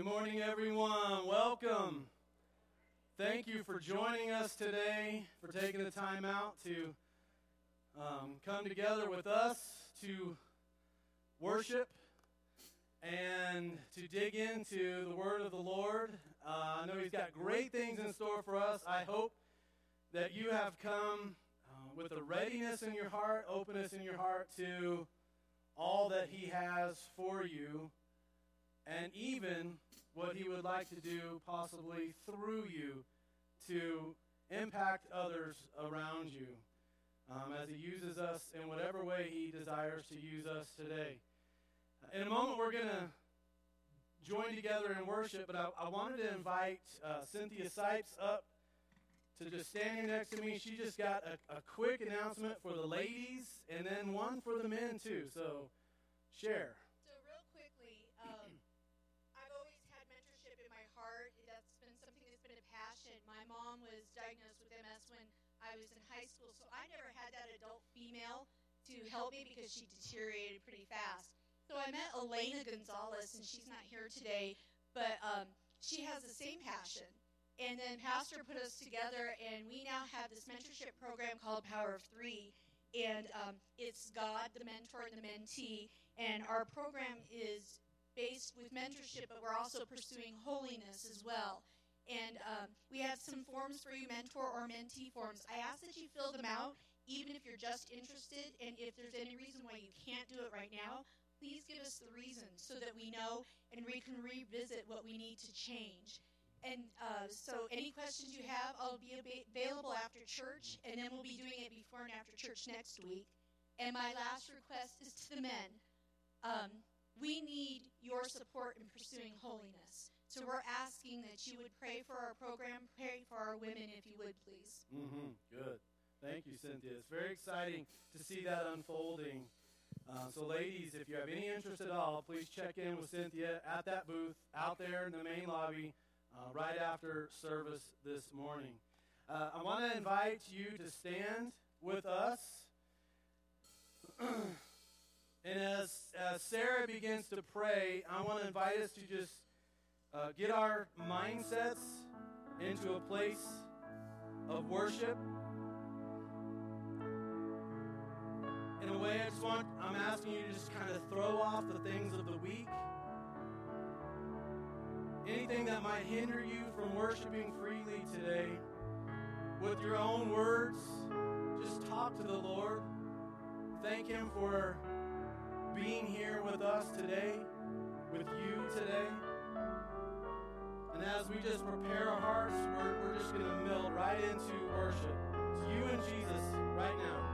morning, everyone. Welcome. Thank you for joining us today, for taking the time out to um, come together with us to worship and to dig into the Word of the Lord. Uh, I know He's got great things in store for us. I hope that you have come uh, with a readiness in your heart, openness in your heart to all that He has for you, and even what He would like to do, possibly through you, to impact others around you um, as He uses us in whatever way He desires to use us today. In a moment, we're going to join together in worship, but I, I wanted to invite uh, Cynthia Sipes up to just standing next to me. She just got a, a quick announcement for the ladies and then one for the men, too. So, share. So real quickly, um, I've always had mentorship in my heart. That's been something that's been a passion. My mom was diagnosed with MS when I was in high school, so I never had that adult female to help me because she deteriorated pretty fast. So I met Elena Gonzalez, and she's not here today, but um, she has the same passion. And then Pastor put us together, and we now have this mentorship program called Power of Three. And um, it's God, the mentor, and the mentee. And our program is based with mentorship, but we're also pursuing holiness as well. And um, we have some forms for you, mentor or mentee forms. I ask that you fill them out, even if you're just interested. And if there's any reason why you can't do it right now, please give us the reason so that we know and we can revisit what we need to change. And uh, so, any questions you have, I'll be available after church, and then we'll be doing it before and after church next week. And my last request is to the men. Um, we need your support in pursuing holiness. So we're asking that you would pray for our program, pray for our women, if you would, please. Mm-hmm. Good. Thank you, Cynthia. It's very exciting to see that unfolding. Uh, so, ladies, if you have any interest at all, please check in with Cynthia at that booth out there in the main lobby uh, right after service this morning. Uh, I want to invite you to stand with us. and as, as Sarah begins to pray, I want to invite us to just uh, get our mindsets into a place of worship. In a way, I just want, I'm asking you to just kind of throw off the things of the week. Anything that might hinder you from worshiping freely today, with your own words, just talk to the Lord. Thank Him for being here with us today, with you today. And as we just prepare our hearts, we're, we're just going to melt right into worship. It's you and Jesus right now.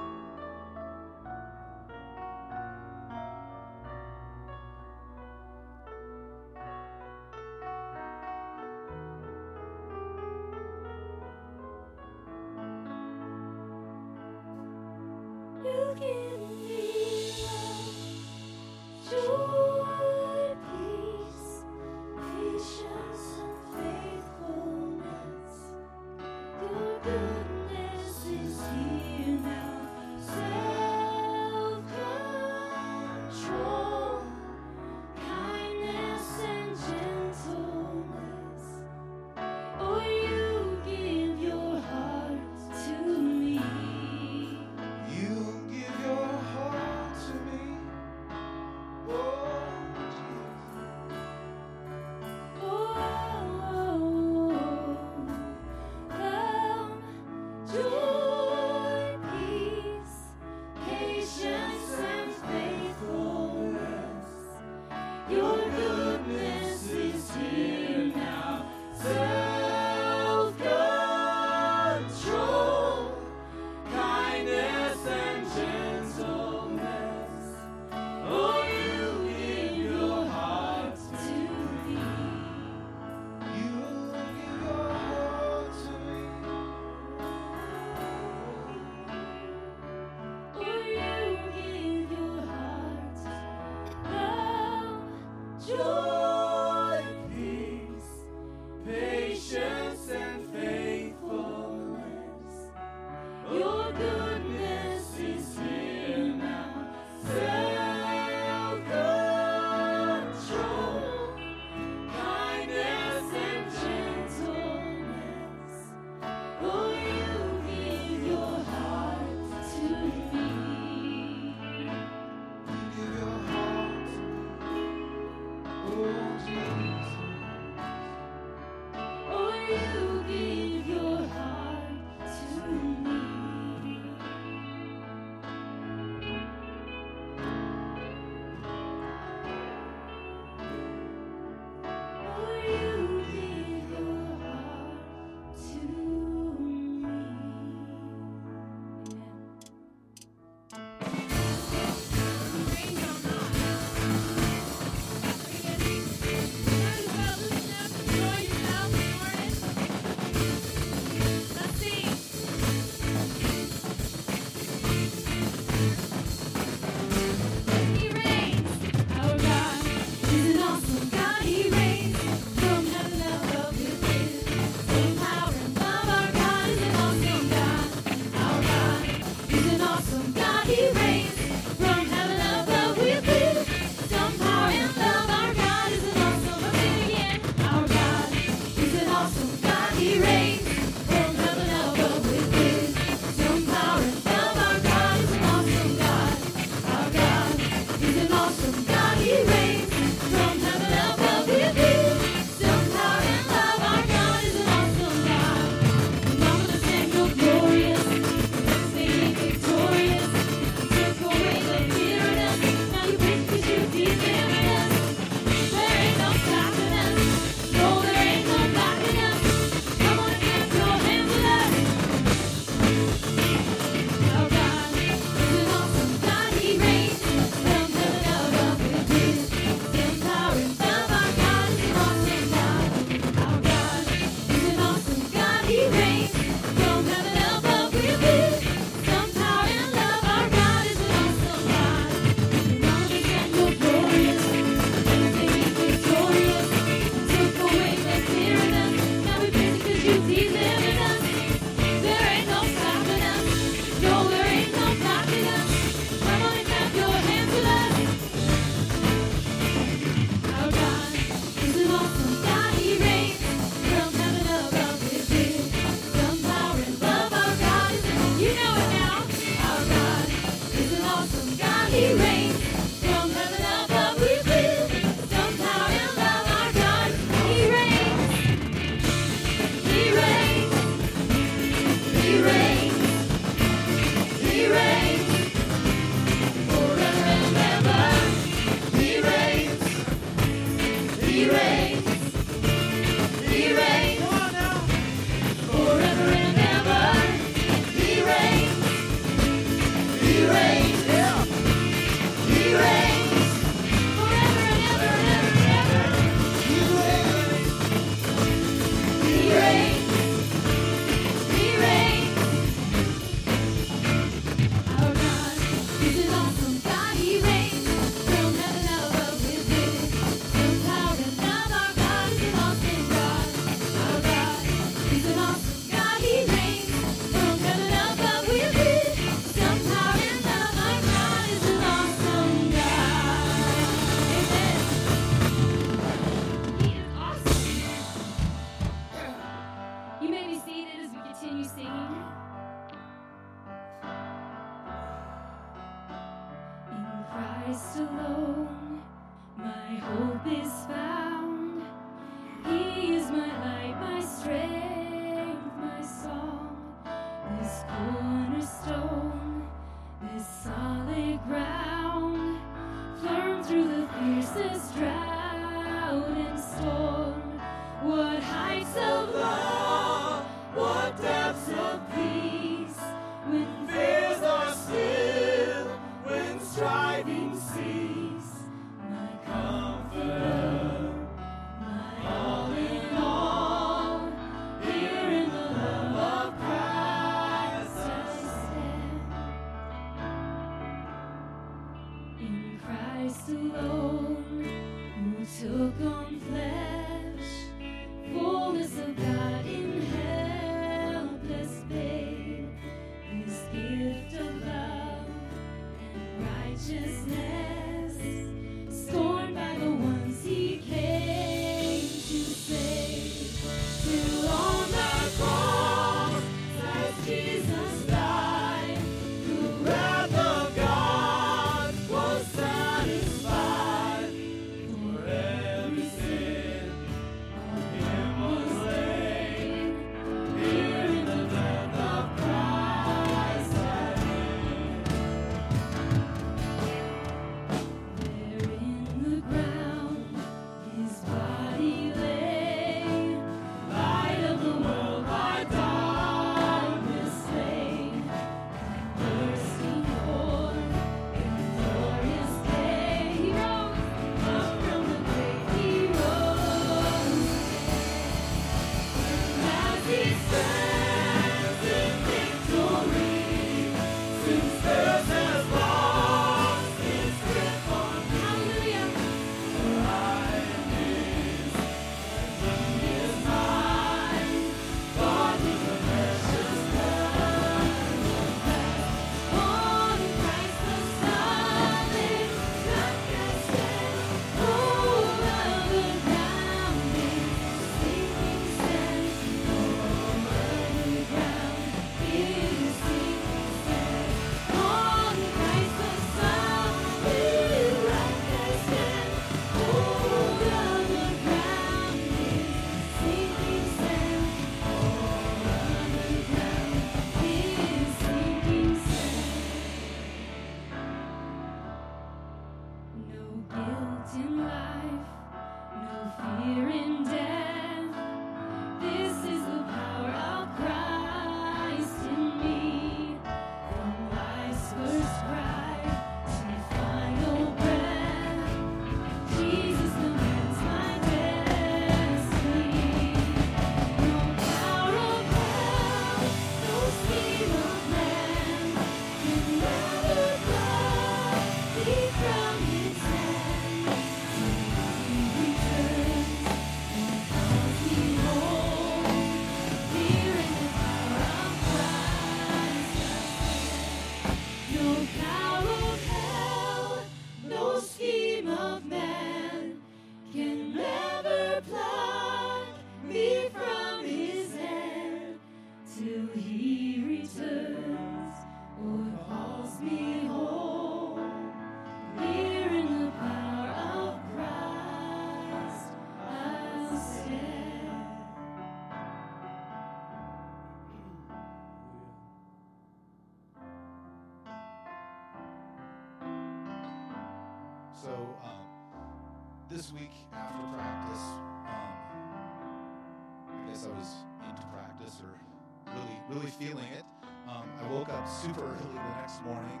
Feeling it. Um, I woke up super early the next morning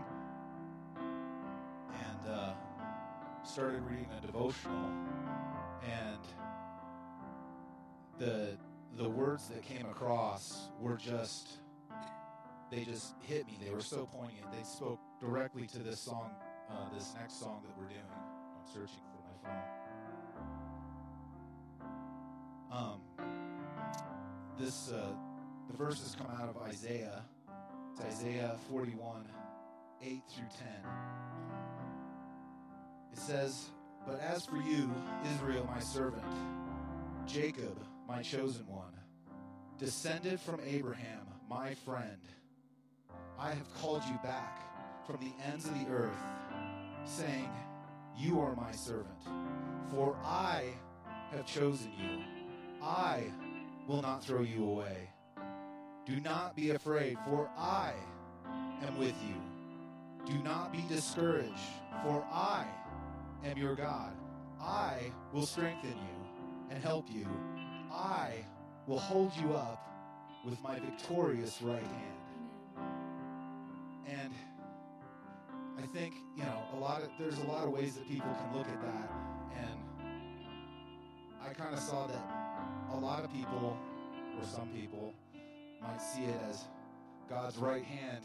and uh, started reading a devotional, and the the words that came across were just they just hit me. They were so poignant. They spoke directly to this song uh, this next song that we're doing. I'm searching for my phone. Um, this uh, the verses come out of Isaiah. It's Isaiah 41, 8 through 10. It says, "But as for you, Israel, my servant, Jacob, my chosen one, descended from Abraham, my friend, I have called you back from the ends of the earth." saying, You are my servant, for I have chosen you. I will not throw you away. Do not be afraid, for I am with you. Do not be discouraged, for I am your God. I will strengthen you and help you. I will hold you up with my victorious right hand. And I think you know a lot of there's a lot of ways that people can look at that, and I kind of saw that a lot of people, or some people, might see it as God's right hand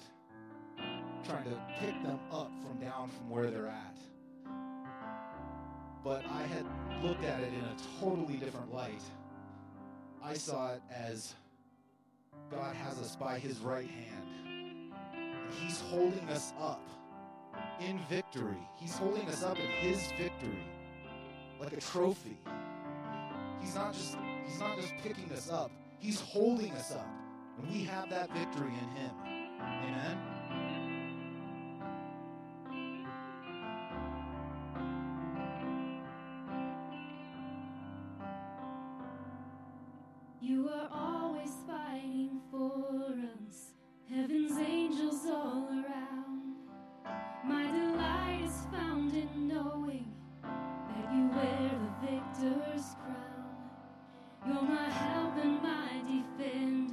trying to pick them up from down from where they're at. But I had looked at it in a totally different light. I saw it as God has us by His right hand. And He's holding us up in victory. He's holding us up in his victory like a trophy. He's not just he's not just picking us up. He's holding us up. And we have that victory in him. Amen. You are always fighting for us, heaven's angels all around. My delight is found in knowing that you wear the victor's crown. You're my help and my defender.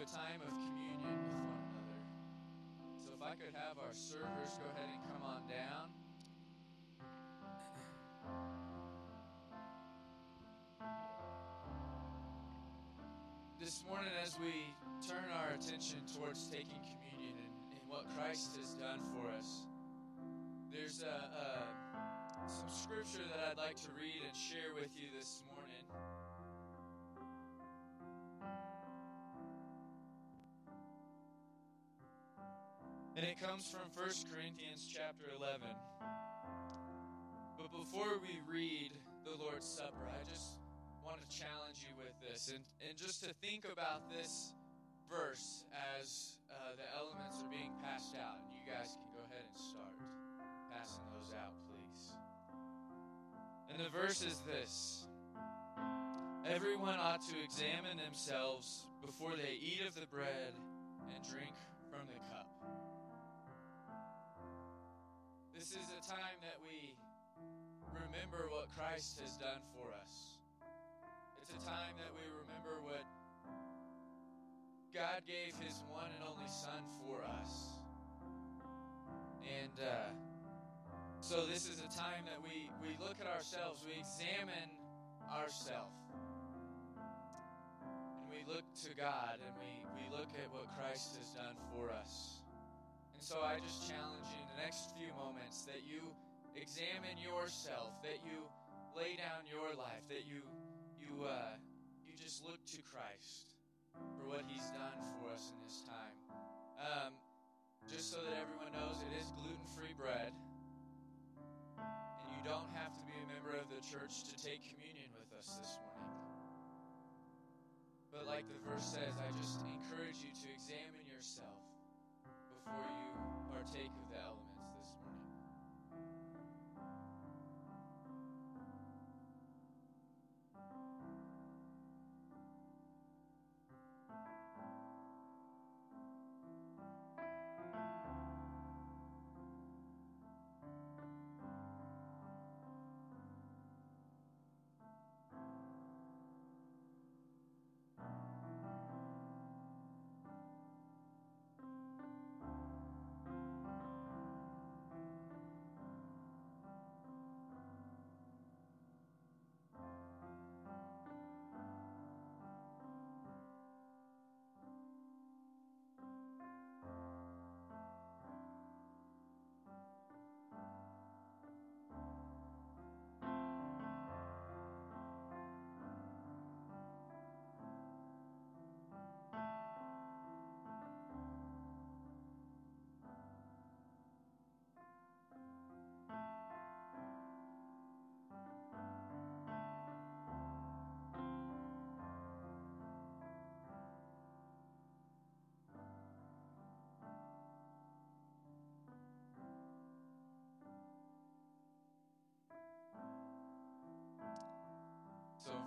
A time of communion with one another. So if I could have our servers go ahead and come on down. This morning, as we turn our attention towards taking communion and, and what Christ has done for us, there's a, a, some scripture that I'd like to read and share with you this morning. And it comes from 1 Corinthians chapter 11. But before we read the Lord's Supper, I just want to challenge you with this and, and just to think about this verse as uh, the elements are being passed out. And you guys can go ahead and start passing those out, please. And the verse is this Everyone ought to examine themselves before they eat of the bread and drink from the cup. This is a time that we remember what Christ has done for us. It's a time that we remember what God gave His one and only Son for us. And uh, so this is a time that we, we look at ourselves, we examine ourselves. And we look to God and we, we look at what Christ has done for us. And so I just challenge you in the next few moments that you examine yourself, that you lay down your life, that you you uh, you just look to Christ for what He's done for us in this time. Um, just so that everyone knows, it is gluten-free bread, and you don't have to be a member of the church to take communion with us this morning. But like the verse says, I just encourage you to examine yourself before you partake of the elements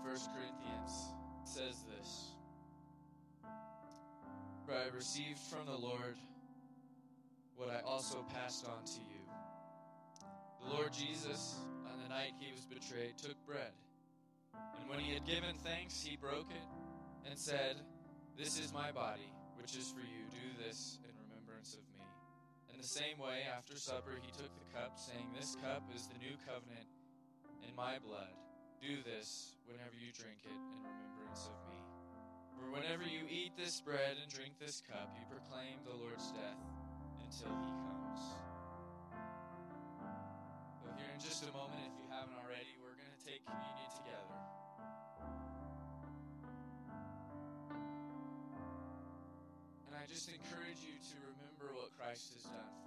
1 Corinthians says this For I received from the Lord what I also passed on to you. The Lord Jesus, on the night he was betrayed, took bread. And when he had given thanks, he broke it and said, This is my body, which is for you. Do this in remembrance of me. In the same way, after supper, he took the cup, saying, This cup is the new covenant in my blood. Do this whenever you drink it in remembrance of me. For whenever you eat this bread and drink this cup, you proclaim the Lord's death until he comes. So, here in just a moment, if you haven't already, we're going to take communion together. And I just encourage you to remember what Christ has done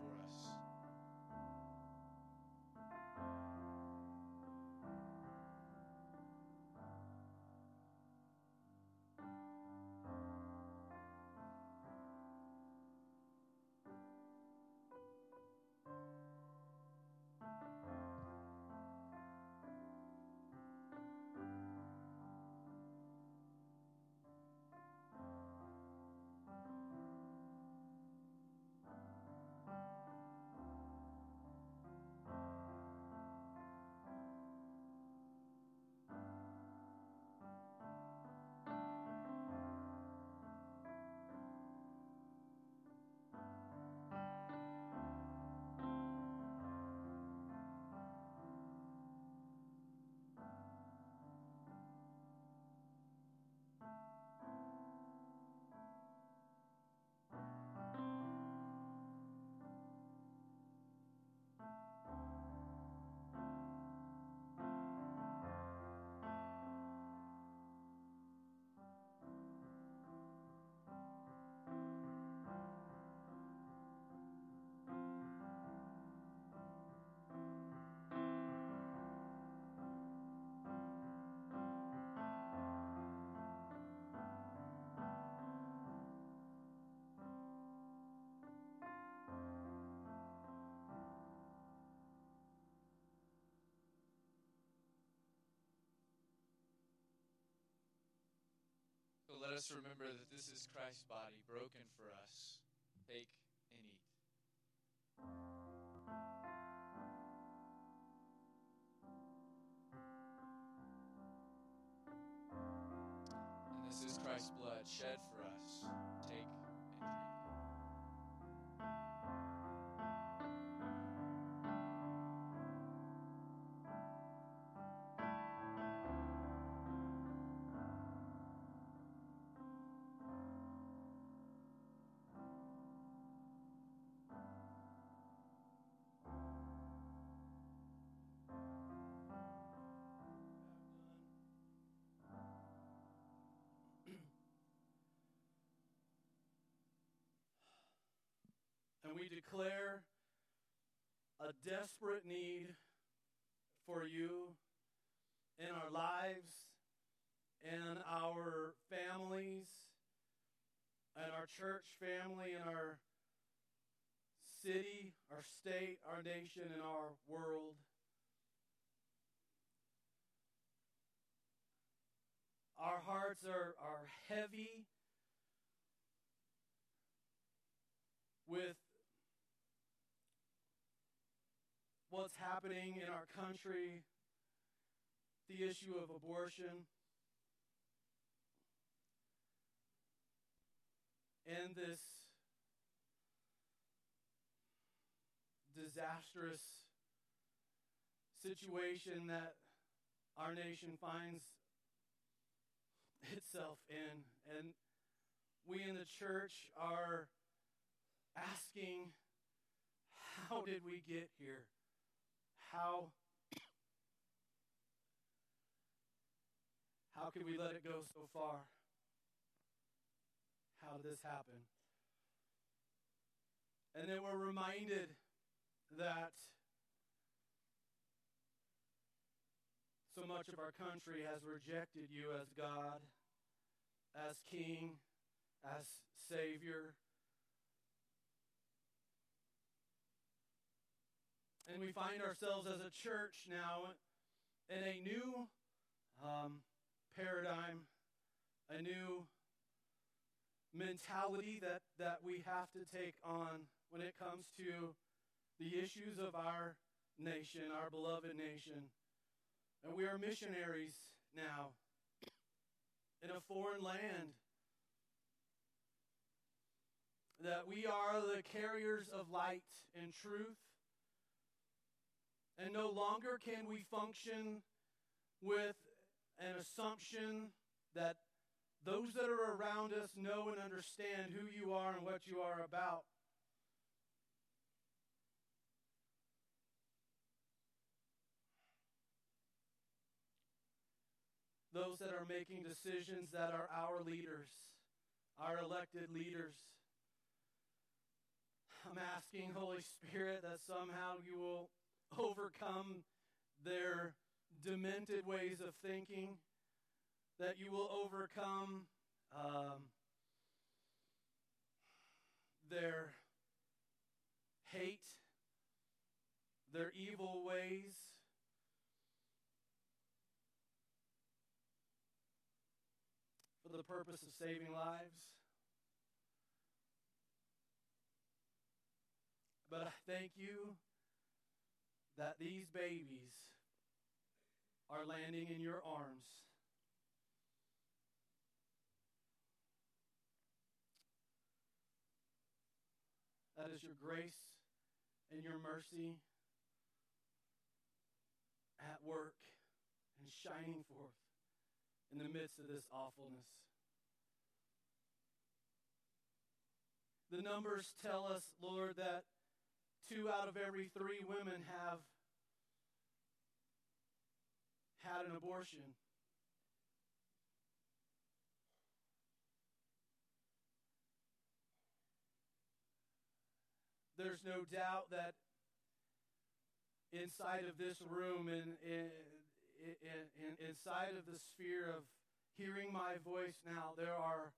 us. Remember that this is Christ's body broken for us. Take and eat. And this is Christ's blood shed for us. We declare a desperate need for you in our lives, in our families, in our church family, in our city, our state, our nation, and our world. Our hearts are, are heavy with what's happening in our country, the issue of abortion, and this disastrous situation that our nation finds itself in. And we in the church are asking, how did we get here? How How could we let it go so far? How did this happen? And then we're reminded that so much of our country has rejected you as God, as King, as Savior. And we find ourselves as a church now in a new um, paradigm, a new mentality that, that we have to take on when it comes to the issues of our nation, our beloved nation. And we are missionaries now in a foreign land. That we are the carriers of light and truth. And no longer can we function with an assumption that those that are around us know and understand who you are and what you are about. Those that are making decisions that are our leaders, our elected leaders. I'm asking, Holy Spirit, that somehow you will overcome their demented ways of thinking, that you will overcome um, their hate, their evil ways. For the purpose of saving lives. But I thank you that these babies are landing in your arms. That is your grace and your mercy at work and shining forth in the midst of this awfulness. The numbers tell us, Lord, that two out of every three women have had an abortion. There's no doubt that inside of this room and in, in, in, inside of the sphere of hearing my voice now, there are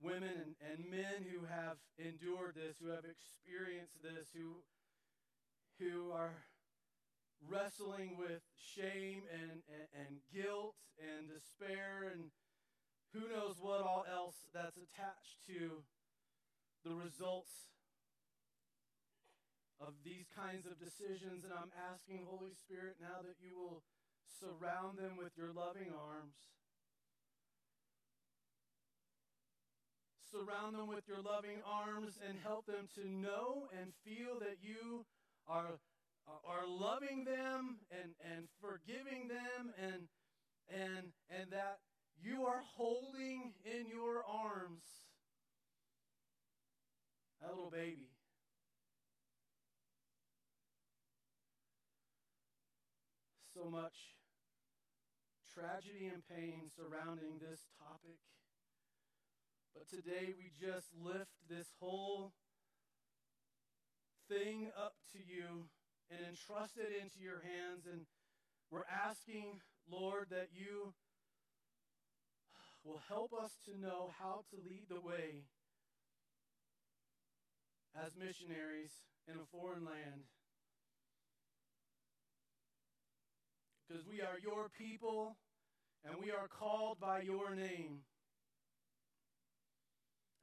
women and, men who have endured this, who have experienced this, who, who are wrestling with shame and, and, and guilt and despair and who knows what all else that's attached to the results of these kinds of decisions. And I'm asking, Holy Spirit, now that you will surround them with your loving arms. Surround them with your loving arms and help them to know and feel that you are, are loving them and, and forgiving them and, and, and that you are holding in your arms that little baby. so much tragedy and pain surrounding this topic. But today we just lift this whole thing up to you and entrust it into your hands. And we're asking, Lord, that you will help us to know how to lead the way as missionaries in a foreign land. because we are your people and we are called by your name.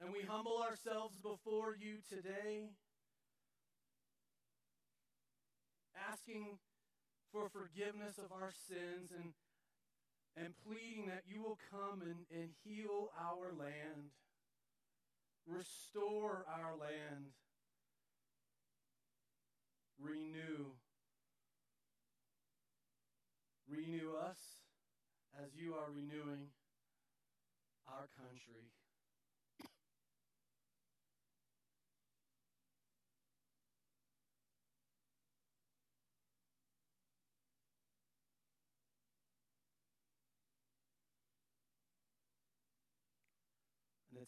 And we humble ourselves before you today, asking for forgiveness of our sins and, and pleading that you will come and, and heal our land, restore our land, renew Renew us as you are renewing our country.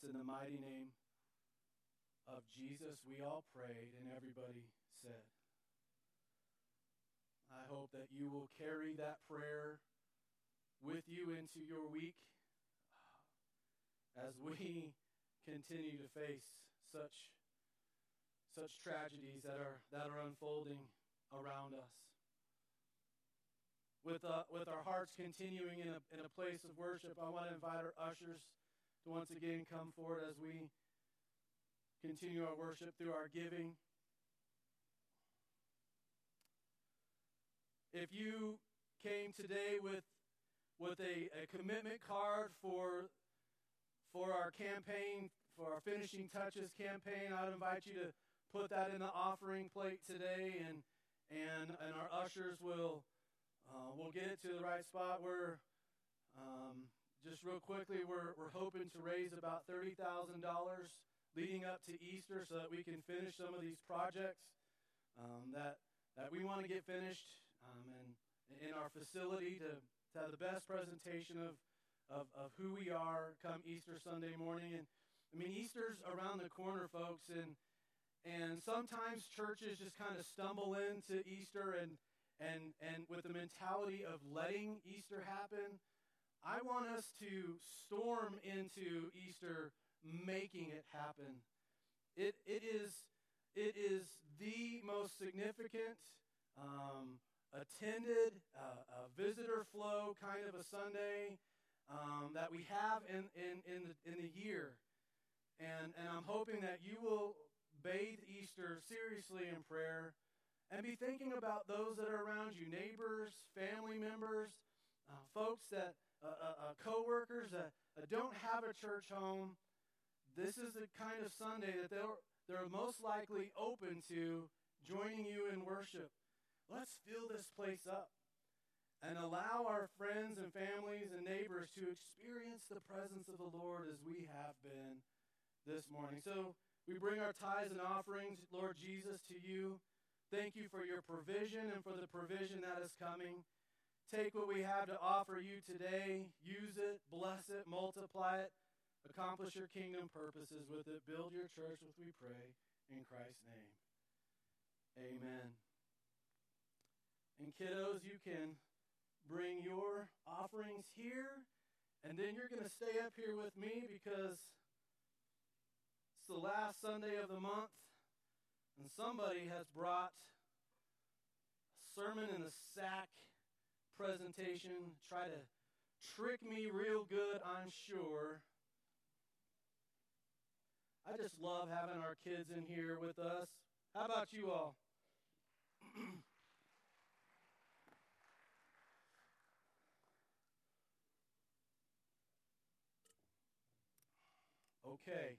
It's in the mighty name of Jesus we all prayed, and everybody said. I hope that you will carry that prayer with you into your week as we continue to face such such tragedies that are that are unfolding around us. With uh, with our hearts continuing in a in a place of worship, I want to invite our ushers to once again come forward as we continue our worship through our giving. If you came today with, with a, a commitment card for, for our campaign, for our Finishing Touches campaign, I'd invite you to put that in the offering plate today, and, and, and our ushers will, uh, will get it to the right spot. We're, um, just real quickly, we're, we're hoping to raise about $30,000 leading up to Easter so that we can finish some of these projects um, that, that we want to get finished um, and in our facility to, to have the best presentation of, of, of who we are come Easter Sunday morning. And I mean, Easter's around the corner, folks, and and sometimes churches just kind of stumble into Easter and and and with the mentality of letting Easter happen. I want us to storm into Easter making it happen. It it is it is the most significant um, attended uh, visitor flow kind of a Sunday um, that we have in in in the, in the year, and and I'm hoping that you will bathe Easter seriously in prayer and be thinking about those that are around you neighbors, family members, uh, folks that, uh, uh, co workers that, that don't have a church home. This is the kind of Sunday that they're, they're most likely open to joining you in worship. Let's fill this place up and allow our friends and families and neighbors to experience the presence of the Lord as we have been this morning. So, we bring our tithes and offerings, Lord Jesus, to you. Thank you for your provision and for the provision that is coming. Take what we have to offer you today, use it, bless it, multiply it, accomplish your kingdom purposes with it. Build your church with, we pray, in Christ's name. Amen. And kiddos, you can bring your offerings here, and then you're going to stay up here with me because it's the last Sunday of the month, and somebody has brought a sermon in a sack presentation, try to trick me real good, I'm sure. I just love having our kids in here with us. How about you all? okay.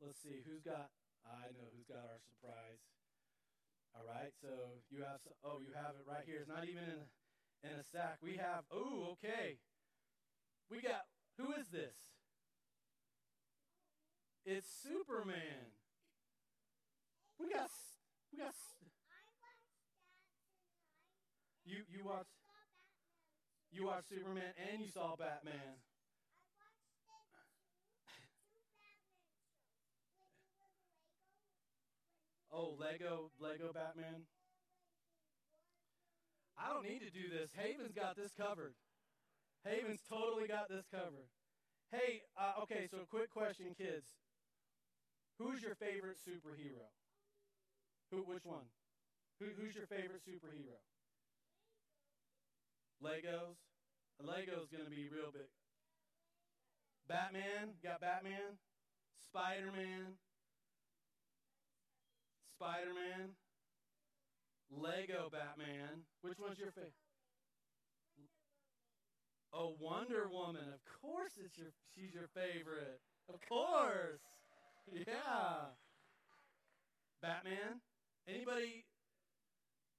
Let's see, who's got, I know who's got our surprise. All right, so you have, oh, you have it right here. It's not even in in a sack. We have, oh, okay. We got, who is this? It's Superman. We got, we got, you, you watched, you watched Superman and you saw Batman. Oh, Lego, Lego Batman. I don't need to do this. Haven's got this covered. Haven's totally got this covered. Hey, uh, okay, so quick question, kids. Who's your favorite superhero? Who? Which one? Who, who's your favorite superhero? Legos. Lego's going to be real big. Batman. Got Batman. Spider Man. Spider Man, Lego Batman. Which one's your favorite? Oh, Wonder Woman. Of course, it's your. She's your favorite. Of course. Yeah. Batman. Anybody?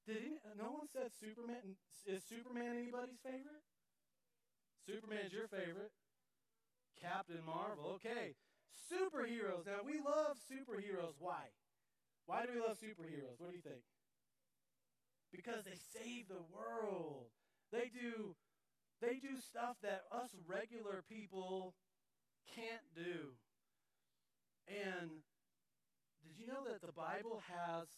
Did any, no one said Superman? Is Superman anybody's favorite? Superman's your favorite. Captain Marvel. Okay. Superheroes. Now we love superheroes. Why? Why do we love superheroes? What do you think? Because they save the world. They do they do stuff that us regular people can't do. And did you know that the Bible has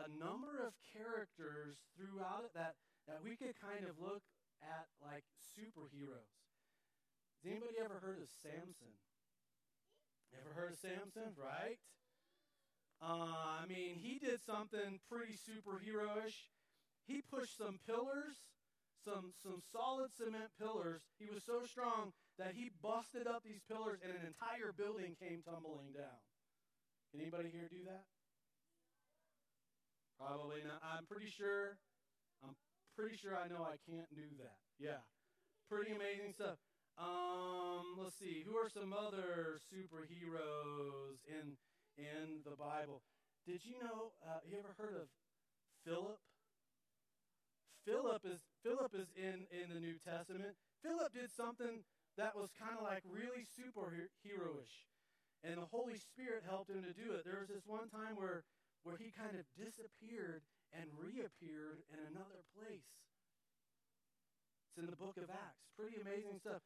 a number of characters throughout it that, that we could kind of look at like superheroes? Has anybody ever heard of Samson? Ever heard of Samson, right? Uh, I mean, he did something pretty superheroish. He pushed some pillars, some some solid cement pillars. He was so strong that he busted up these pillars and an entire building came tumbling down. Can anybody here do that? Probably not. I'm pretty sure. I'm pretty sure I know I can't do that. Yeah. Pretty amazing stuff. Um, let's see. Who are some other superheroes in in the Bible. Did you know? Uh, you ever heard of Philip? Philip is Philip is in in the New Testament. Philip did something that was kind of like really superheroish, and the Holy Spirit helped him to do it. There was this one time where where he kind of disappeared and reappeared in another place. It's in the book of Acts. Pretty amazing stuff.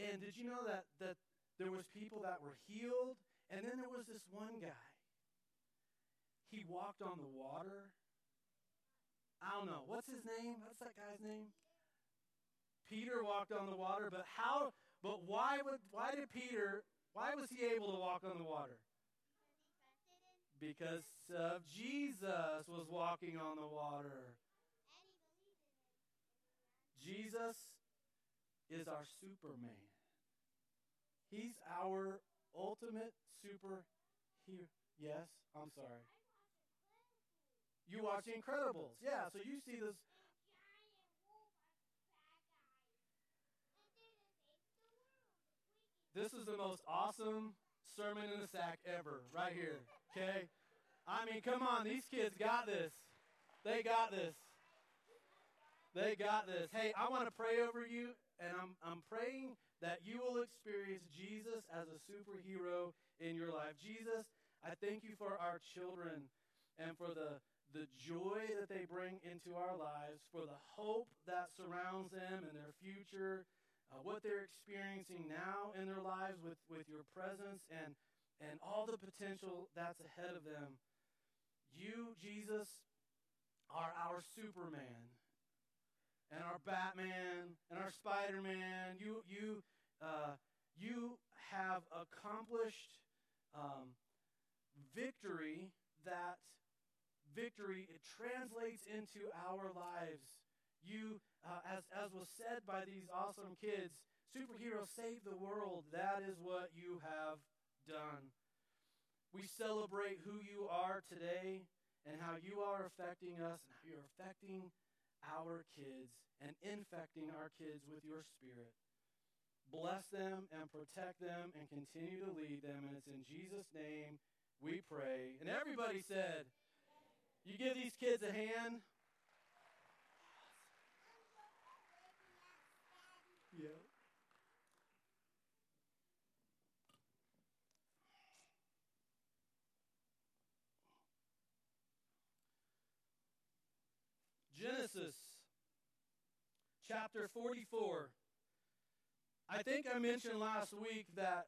And did you know that that there was people that were healed, and then there was this one guy. He walked on the water. I don't know. What's his name? What's that guy's name? Peter walked on the water, but how but why would why did Peter why was he able to walk on the water? Because of Jesus was walking on the water. Jesus is our Superman. He's our ultimate superhero. Yes, I'm sorry. You watch The Incredibles. Yeah, so you see this. This is the most awesome sermon in the sack ever, right here. Okay? I mean, come on, these kids got this. They got this. They got this. Hey, I want to pray over you, and I'm, I'm praying that you will experience Jesus as a superhero in your life. Jesus, I thank you for our children and for the, the joy that they bring into our lives, for the hope that surrounds them and their future, uh, what they're experiencing now in their lives with, with your presence, and, and all the potential that's ahead of them. You, Jesus, are our Superman and our Batman and our Spider Man. You, you, uh, you have accomplished um, victory. That victory it translates into our lives. You, uh, as as was said by these awesome kids, superheroes save the world. That is what you have done. We celebrate who you are today and how you are affecting us and how you're affecting our kids and infecting our kids with your spirit. Bless them and protect them and continue to lead them. And it's in Jesus' name we pray. And everybody said, You give these kids a hand. Yeah. Genesis chapter 44. I think I mentioned last week that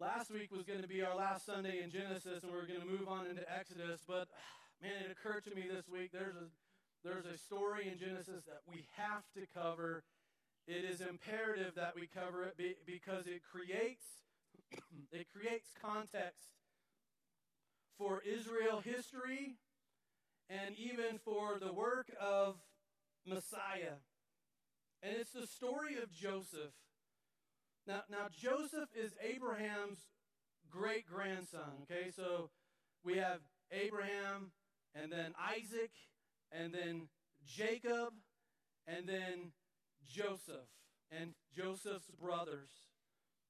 last week was going to be our last Sunday in Genesis and we are going to move on into Exodus, but man, it occurred to me this week there's a there's a story in Genesis that we have to cover. It is imperative that we cover it because it creates it creates context for Israel history and even for the work of Messiah. And it's the story of Joseph. Now, now Joseph is Abraham's great grandson. Okay, so we have Abraham, and then Isaac, and then Jacob, and then Joseph, and Joseph's brothers.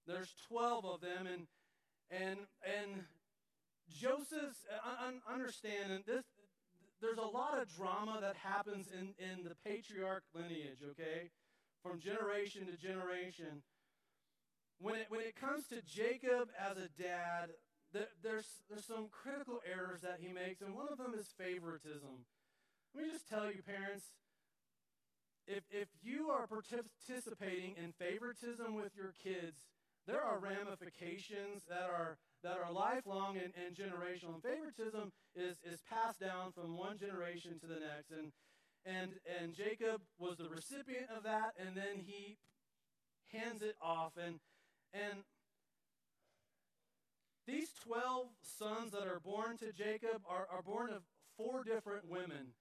There's 12 of them, and and and Joseph's uh, understand, and this there's a lot of drama that happens in, in the patriarch lineage, okay? From generation to generation. When it, when it comes to Jacob as a dad, there's, there's some critical errors that he makes, and one of them is favoritism. Let me just tell you, parents, if, if you are participating in favoritism with your kids, there are ramifications that are that are lifelong and, and generational. And favoritism is, is passed down from one generation to the next. And, and, and Jacob was the recipient of that, and then he hands it off. And, and these 12 sons that are born to Jacob are, are born of four different women.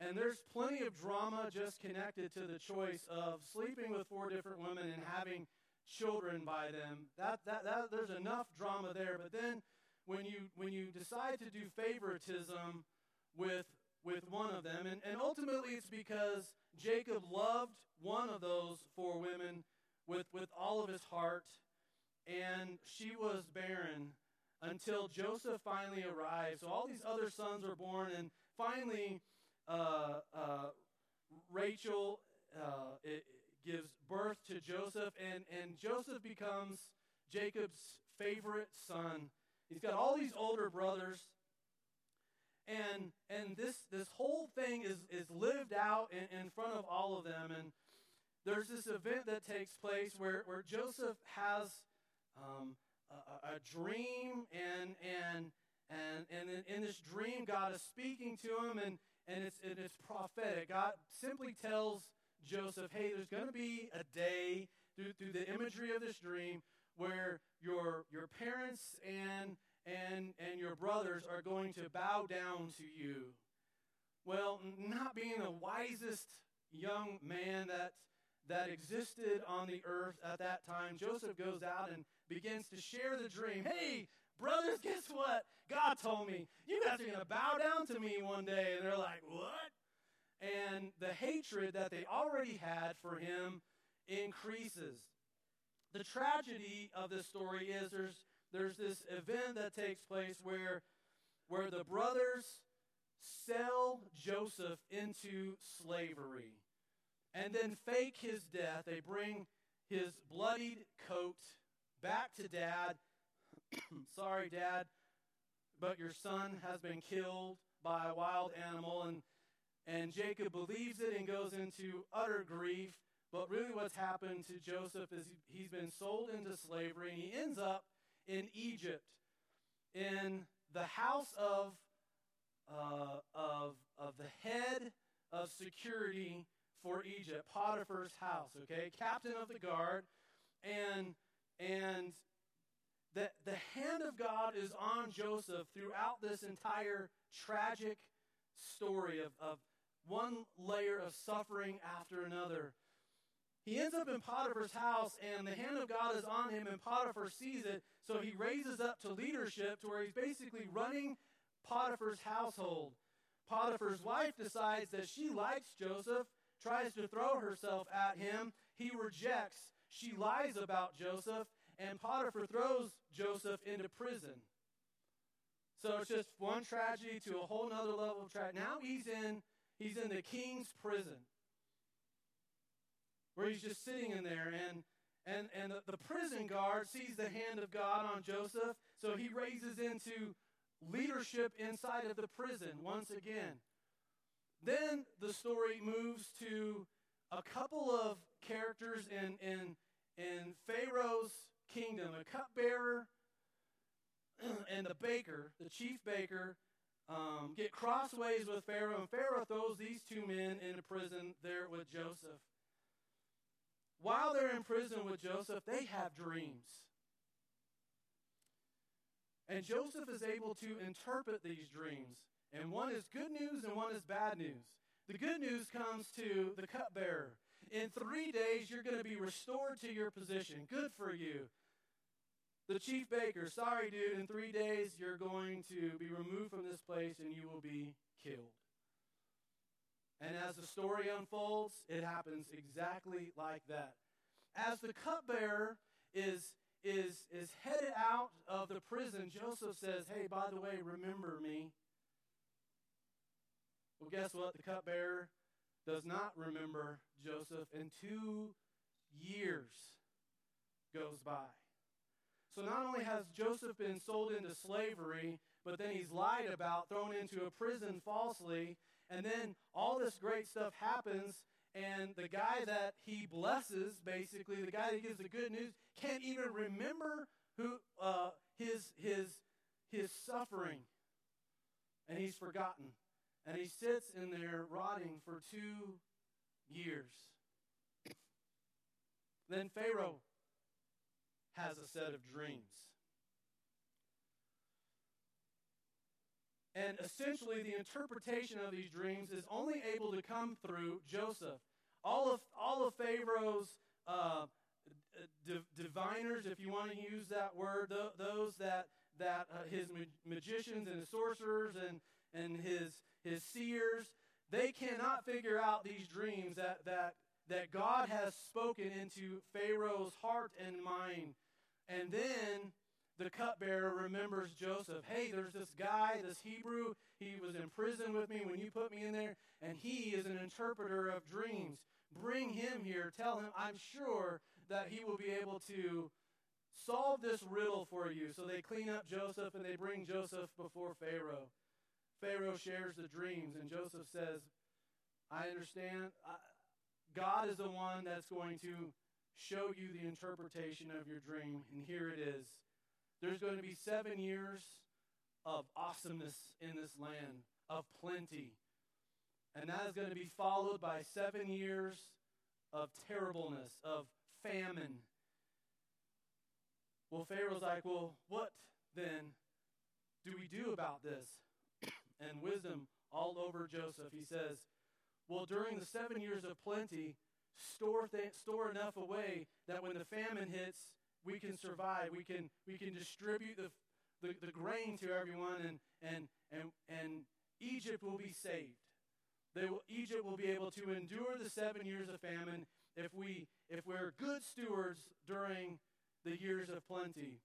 And there's plenty of drama just connected to the choice of sleeping with four different women and having children by them. That, that, that, there's enough drama there. But then when you, when you decide to do favoritism with, with one of them, and, and ultimately it's because Jacob loved one of those four women with, with all of his heart, and she was barren until Joseph finally arrived. So all these other sons were born, and finally, uh, uh, Rachel uh, it, gives birth to Joseph, and, and Joseph becomes Jacob's favorite son. He's got all these older brothers. And, and this, this whole thing is, is lived out in, in front of all of them. And there's this event that takes place where, where Joseph has um, a, a, dream, and, and, and, and in, in this dream, God is speaking to him, and, and, it's, and it's prophetic. God simply tells Joseph, hey, there's going to be a day through, through the imagery of this dream where your, your parents and, and, and your brothers are going to bow down to you. Well, not being the wisest young man that, that existed on the earth at that time, Joseph goes out and begins to share the dream. Hey, brothers, guess what? God told me, you guys are going to bow down to me one day. And they're like, what? And the hatred that they already had for him increases. The tragedy of this story is there's, there's this event that takes place where, where the brothers sell Joseph into slavery and then fake his death. They bring his bloodied coat back to dad. Sorry, dad, but your son has been killed by a wild animal. And, and Jacob believes it and goes into utter grief. But really, what's happened to Joseph is he's been sold into slavery and he ends up in Egypt in the house of, uh, of, of the head of security for Egypt, Potiphar's house, okay? Captain of the guard. And and the, the hand of God is on Joseph throughout this entire tragic story of, of one layer of suffering after another. He ends up in Potiphar's house, and the hand of God is on him, and Potiphar sees it, so he raises up to leadership to where he's basically running Potiphar's household. Potiphar's wife decides that she likes Joseph, tries to throw herself at him. He rejects. She lies about Joseph, and Potiphar throws Joseph into prison. So it's just one tragedy to a whole nother level of tragedy. Now he's in he's in the king's prison. Where he's just sitting in there and and, and the, the prison guard sees the hand of God on Joseph, so he raises into leadership inside of the prison once again. Then the story moves to a couple of characters in, in in Pharaoh's kingdom, a cupbearer and the baker, the chief baker, um, get crossways with Pharaoh, and Pharaoh throws these two men into prison there with Joseph. While they're in prison with Joseph, they have dreams. And Joseph is able to interpret these dreams. And one is good news and one is bad news. The good news comes to the cupbearer. In three days, you're going to be restored to your position. Good for you. The chief baker, sorry, dude, in three days, you're going to be removed from this place and you will be killed. And as the story unfolds, it happens exactly like that. As the cupbearer is, is, is headed out of the prison, Joseph says, Hey, by the way, remember me. Well, guess what? The cupbearer does not remember Joseph, and two years goes by. So not only has Joseph been sold into slavery, but then he's lied about, thrown into a prison falsely, and then all this great stuff happens, and the guy that he blesses, basically, the guy that gives the good news, can't even remember who uh, his his his suffering, and he's forgotten. And he sits in there rotting for two years. Then Pharaoh has a set of dreams. And essentially, the interpretation of these dreams is only able to come through Joseph. All of, all of Pharaoh's uh, diviners, if you want to use that word, th- those that, that uh, his ma- magicians and his sorcerers and, and his his seers, they cannot figure out these dreams that, that, that God has spoken into Pharaoh's heart and mind. And then the cupbearer remembers Joseph. Hey, there's this guy, this Hebrew. He was in prison with me when you put me in there, and he is an interpreter of dreams. Bring him here. Tell him I'm sure that he will be able to solve this riddle for you. So they clean up Joseph and they bring Joseph before Pharaoh. Pharaoh shares the dreams, and Joseph says, I understand. God is the one that's going to show you the interpretation of your dream. And here it is. There's going to be seven years of awesomeness in this land, of plenty. And that is going to be followed by seven years of terribleness, of famine. Well, Pharaoh's like, well, what then do we do about this? and wisdom all over Joseph. He says, well, during the seven years of plenty, store, th- store enough away that when the famine hits, we can survive. We can, we can distribute the, the, the grain to everyone, and, and, and, and Egypt will be saved. They will, Egypt will be able to endure the seven years of famine if, we, if we're good stewards during the years of plenty.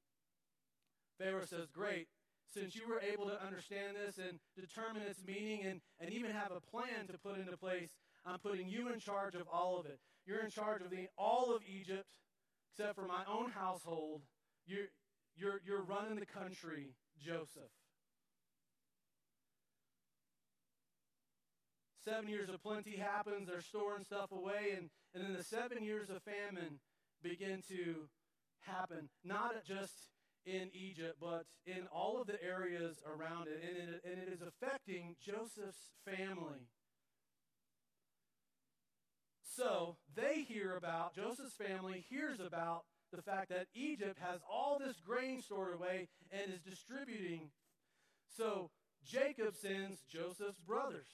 Pharaoh says, Great, since you were able to understand this and determine its meaning and, and even have a plan to put into place, I'm putting you in charge of all of it. You're in charge of the, all of Egypt, except for my own household. You're, you're, you're running the country, Joseph. Seven years of plenty happens, they're storing stuff away, and, and then the seven years of famine begin to happen. Not just in Egypt, but in all of the areas around it. And it, and it is affecting Joseph's family. So they hear about, Joseph's family hears about the fact that Egypt has all this grain stored away and is distributing. So Jacob sends Joseph's brothers.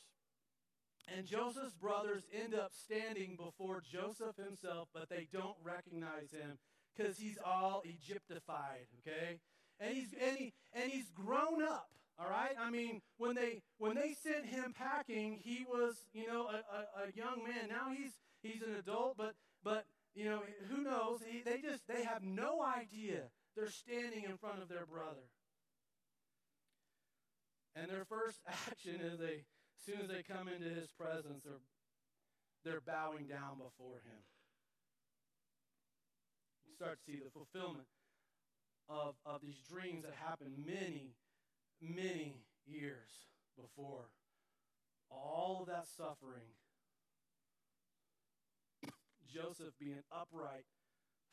And Joseph's brothers end up standing before Joseph himself, but they don't recognize him because he's all Egyptified, okay? And he's and he and he's grown up. All right. I mean, when they when they sent him packing, he was you know a, a, a young man. Now he's he's an adult, but but you know who knows? He, they just they have no idea they're standing in front of their brother. And their first action is they, as soon as they come into his presence, they're they're bowing down before him You start to see the fulfillment of, of these dreams that happened many, many years before. All of that suffering, Joseph being upright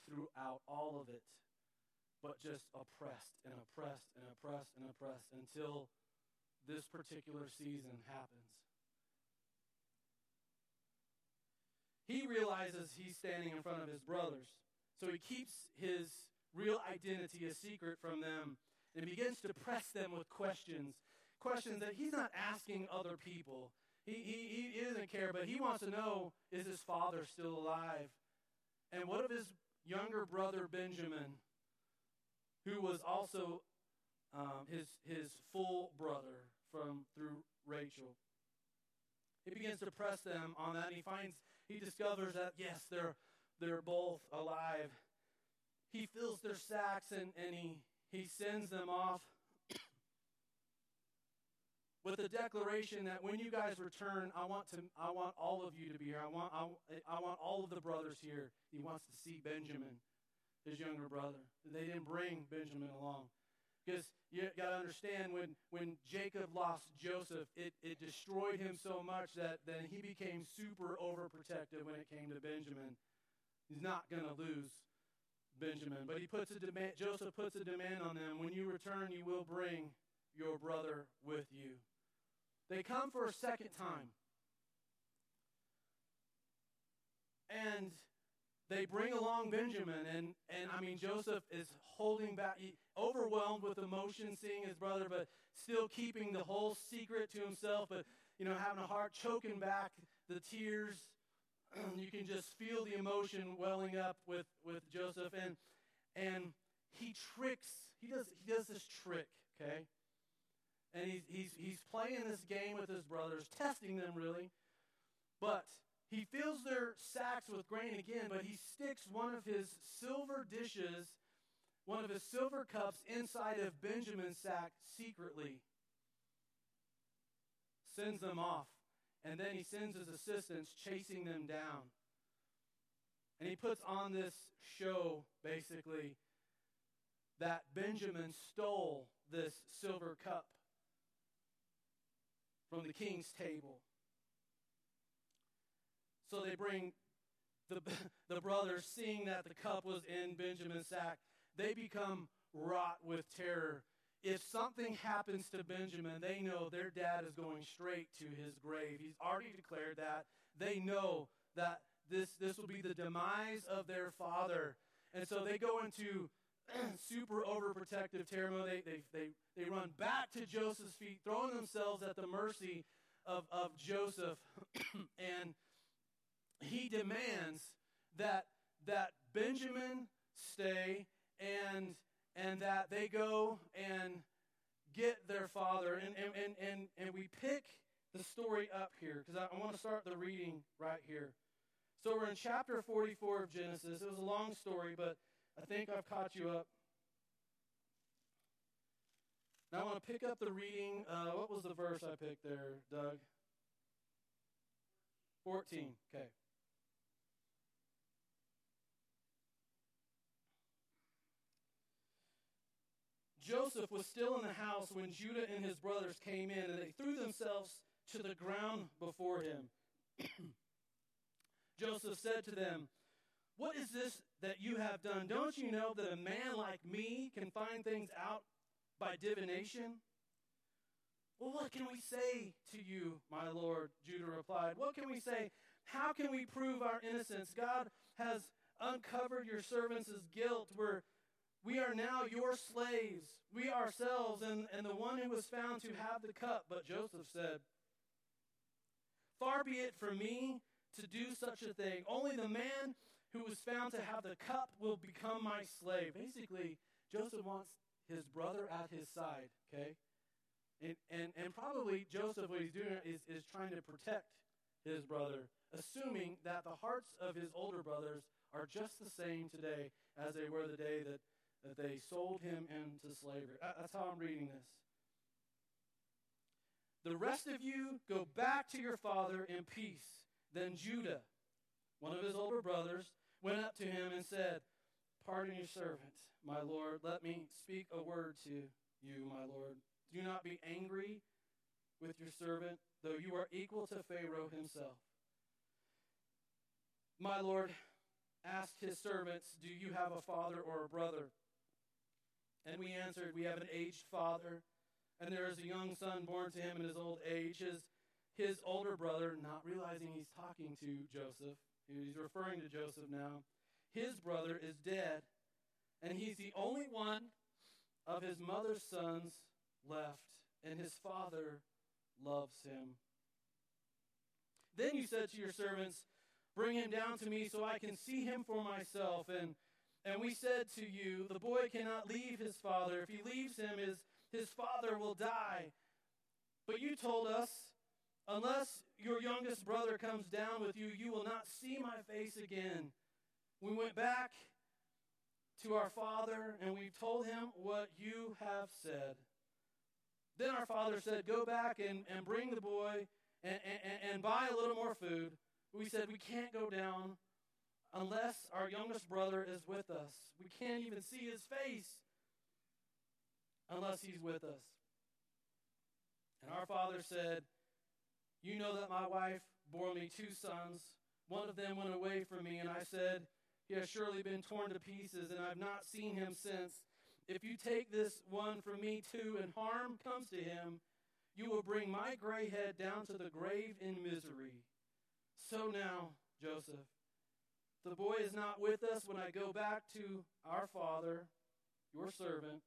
throughout all of it, but just oppressed and oppressed and oppressed and oppressed until this particular season happens. He realizes he's standing in front of his brothers. So he keeps his real identity a secret from them and begins to press them with questions. Questions that he's not asking other people. He, he, he doesn't care, but he wants to know is his father still alive? And what of his younger brother Benjamin, who was also um, his, his full brother from through Rachel? He begins to press them on that, and he finds, he discovers that, yes, they're they're both alive. He fills their sacks and, and he, he sends them off with the declaration that when you guys return, I want to I want all of you to be here. I want I, I want all of the brothers here. He wants to see Benjamin, his younger brother. They didn't bring Benjamin along. Because you got to understand when, when Jacob lost Joseph, it, it destroyed him so much that then he became super overprotective when it came to Benjamin. He's not going to lose Benjamin. But he puts a demand, Joseph puts a demand on them. When you return, you will bring your brother with you. They come for a second time. And they bring along Benjamin, and, and I mean, Joseph is holding back, he, overwhelmed with emotion seeing his brother, but still keeping the whole secret to himself, but, you know, having a heart choking back the tears you can just feel the emotion welling up with, with Joseph. And, and he tricks, he does, he does this trick, okay? And he's, he's, he's playing this game with his brothers, testing them really. But he fills their sacks with grain again, but he sticks one of his silver dishes, one of his silver cups, inside of Benjamin's sack secretly. Sends them off. And then he sends his assistants chasing them down. And he puts on this show, basically, that Benjamin stole this silver cup from the king's table. So they bring the, the brothers, seeing that the cup was in Benjamin's sack, they become wrought with terror. If something happens to Benjamin, they know their dad is going straight to his grave. He's already declared that. They know that this, this will be the demise of their father. And so they go into super overprotective terror mode. They, they, they, they run back to Joseph's feet, throwing themselves at the mercy of, of Joseph. and he demands that, that Benjamin stay and, and that they go and get their father. And, and, and, and, and we pick the story up here because I, I want to start the reading right here. So we're in chapter 44 of Genesis. It was a long story, but I think I've caught you up. Now I want to pick up the reading. Uh, what was the verse I picked there, Doug? 14. Okay. Joseph was still in the house when Judah and his brothers came in, and they threw themselves to the ground before him. Joseph said to them, What is this that you have done? Don't you know that a man like me can find things out by divination? Well, what can we say to you, my Lord? Judah replied. What can we say? How can we prove our innocence? God has uncovered your servants' guilt. We're, we are now your slaves, we ourselves, and, and the one who was found to have the cup. But Joseph said, Far be it from me to do such a thing. Only the man who was found to have the cup will become my slave. Basically, Joseph wants his brother at his side, okay? And, and, and probably Joseph, what he's doing is, is trying to protect his brother, assuming that the hearts of his older brothers are just the same today as they were the day that, that they sold him into slavery. That's how I'm reading this. The rest of you go back to your father in peace. Then Judah, one of his older brothers, went up to him and said, Pardon your servant, my Lord. Let me speak a word to you, my Lord. Do not be angry with your servant, though you are equal to Pharaoh himself. My Lord asked his servants, Do you have a father or a brother? And we answered, We have an aged father, and there is a young son born to him in his old age. His, his older brother, not realizing he's talking to Joseph, he's referring to Joseph now, his brother is dead, and he's the only one of his mother's sons left, and his father loves him. Then you said to your servants, Bring him down to me so I can see him for myself. And, and we said to you, The boy cannot leave his father. If he leaves him, his, his father will die. But you told us, Unless your youngest brother comes down with you, you will not see my face again. We went back to our father and we told him what you have said. Then our father said, Go back and, and bring the boy and, and, and buy a little more food. We said, We can't go down unless our youngest brother is with us. We can't even see his face unless he's with us. And our father said, You know that my wife bore me two sons. One of them went away from me, and I said, He has surely been torn to pieces, and I've not seen him since. If you take this one from me too, and harm comes to him, you will bring my gray head down to the grave in misery. So now, Joseph, the boy is not with us when I go back to our father, your servant.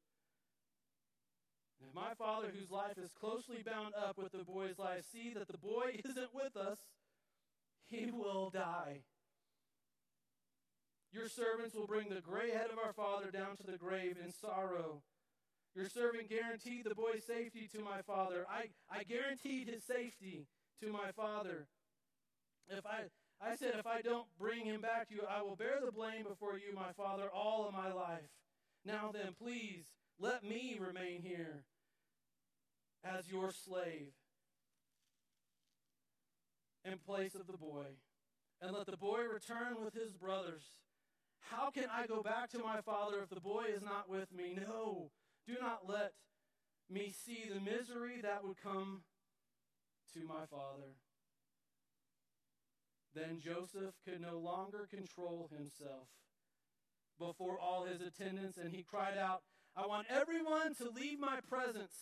If my father, whose life is closely bound up with the boy's life, see that the boy isn't with us, he will die. Your servants will bring the gray head of our father down to the grave in sorrow. Your servant guaranteed the boy's safety to my father. I, I guaranteed his safety to my father. If I, I said, if I don't bring him back to you, I will bear the blame before you, my father, all of my life. Now then, please, let me remain here as your slave in place of the boy, and let the boy return with his brothers. How can I go back to my father if the boy is not with me? No, do not let me see the misery that would come to my father. Then Joseph could no longer control himself before all his attendants, and he cried out, I want everyone to leave my presence.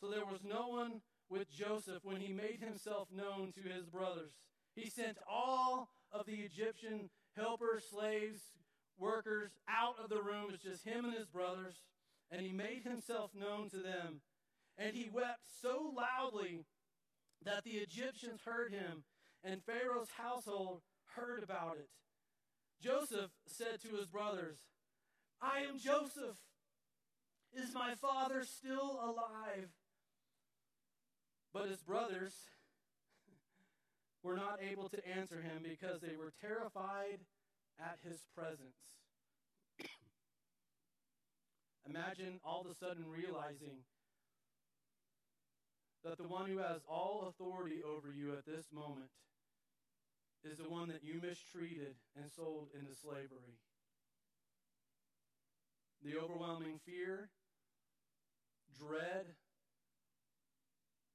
So there was no one with Joseph when he made himself known to his brothers. He sent all of the Egyptian helpers, slaves, workers out of the room. It's just him and his brothers. And he made himself known to them. And he wept so loudly that the Egyptians heard him, and Pharaoh's household heard about it. Joseph said to his brothers, I am Joseph. Is my father still alive? But his brothers were not able to answer him because they were terrified at his presence. Imagine all of a sudden realizing that the one who has all authority over you at this moment is the one that you mistreated and sold into slavery. The overwhelming fear, dread,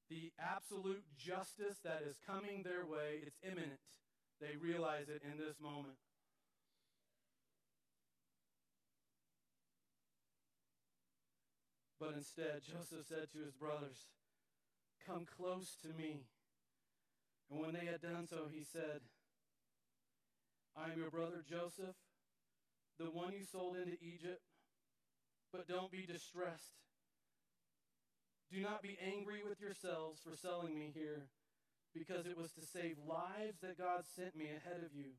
the absolute justice that is coming their way, it's imminent. They realize it in this moment. But instead, Joseph said to his brothers, Come close to me. And when they had done so, he said, I am your brother Joseph, the one you sold into Egypt. But don't be distressed. Do not be angry with yourselves for selling me here, because it was to save lives that God sent me ahead of you.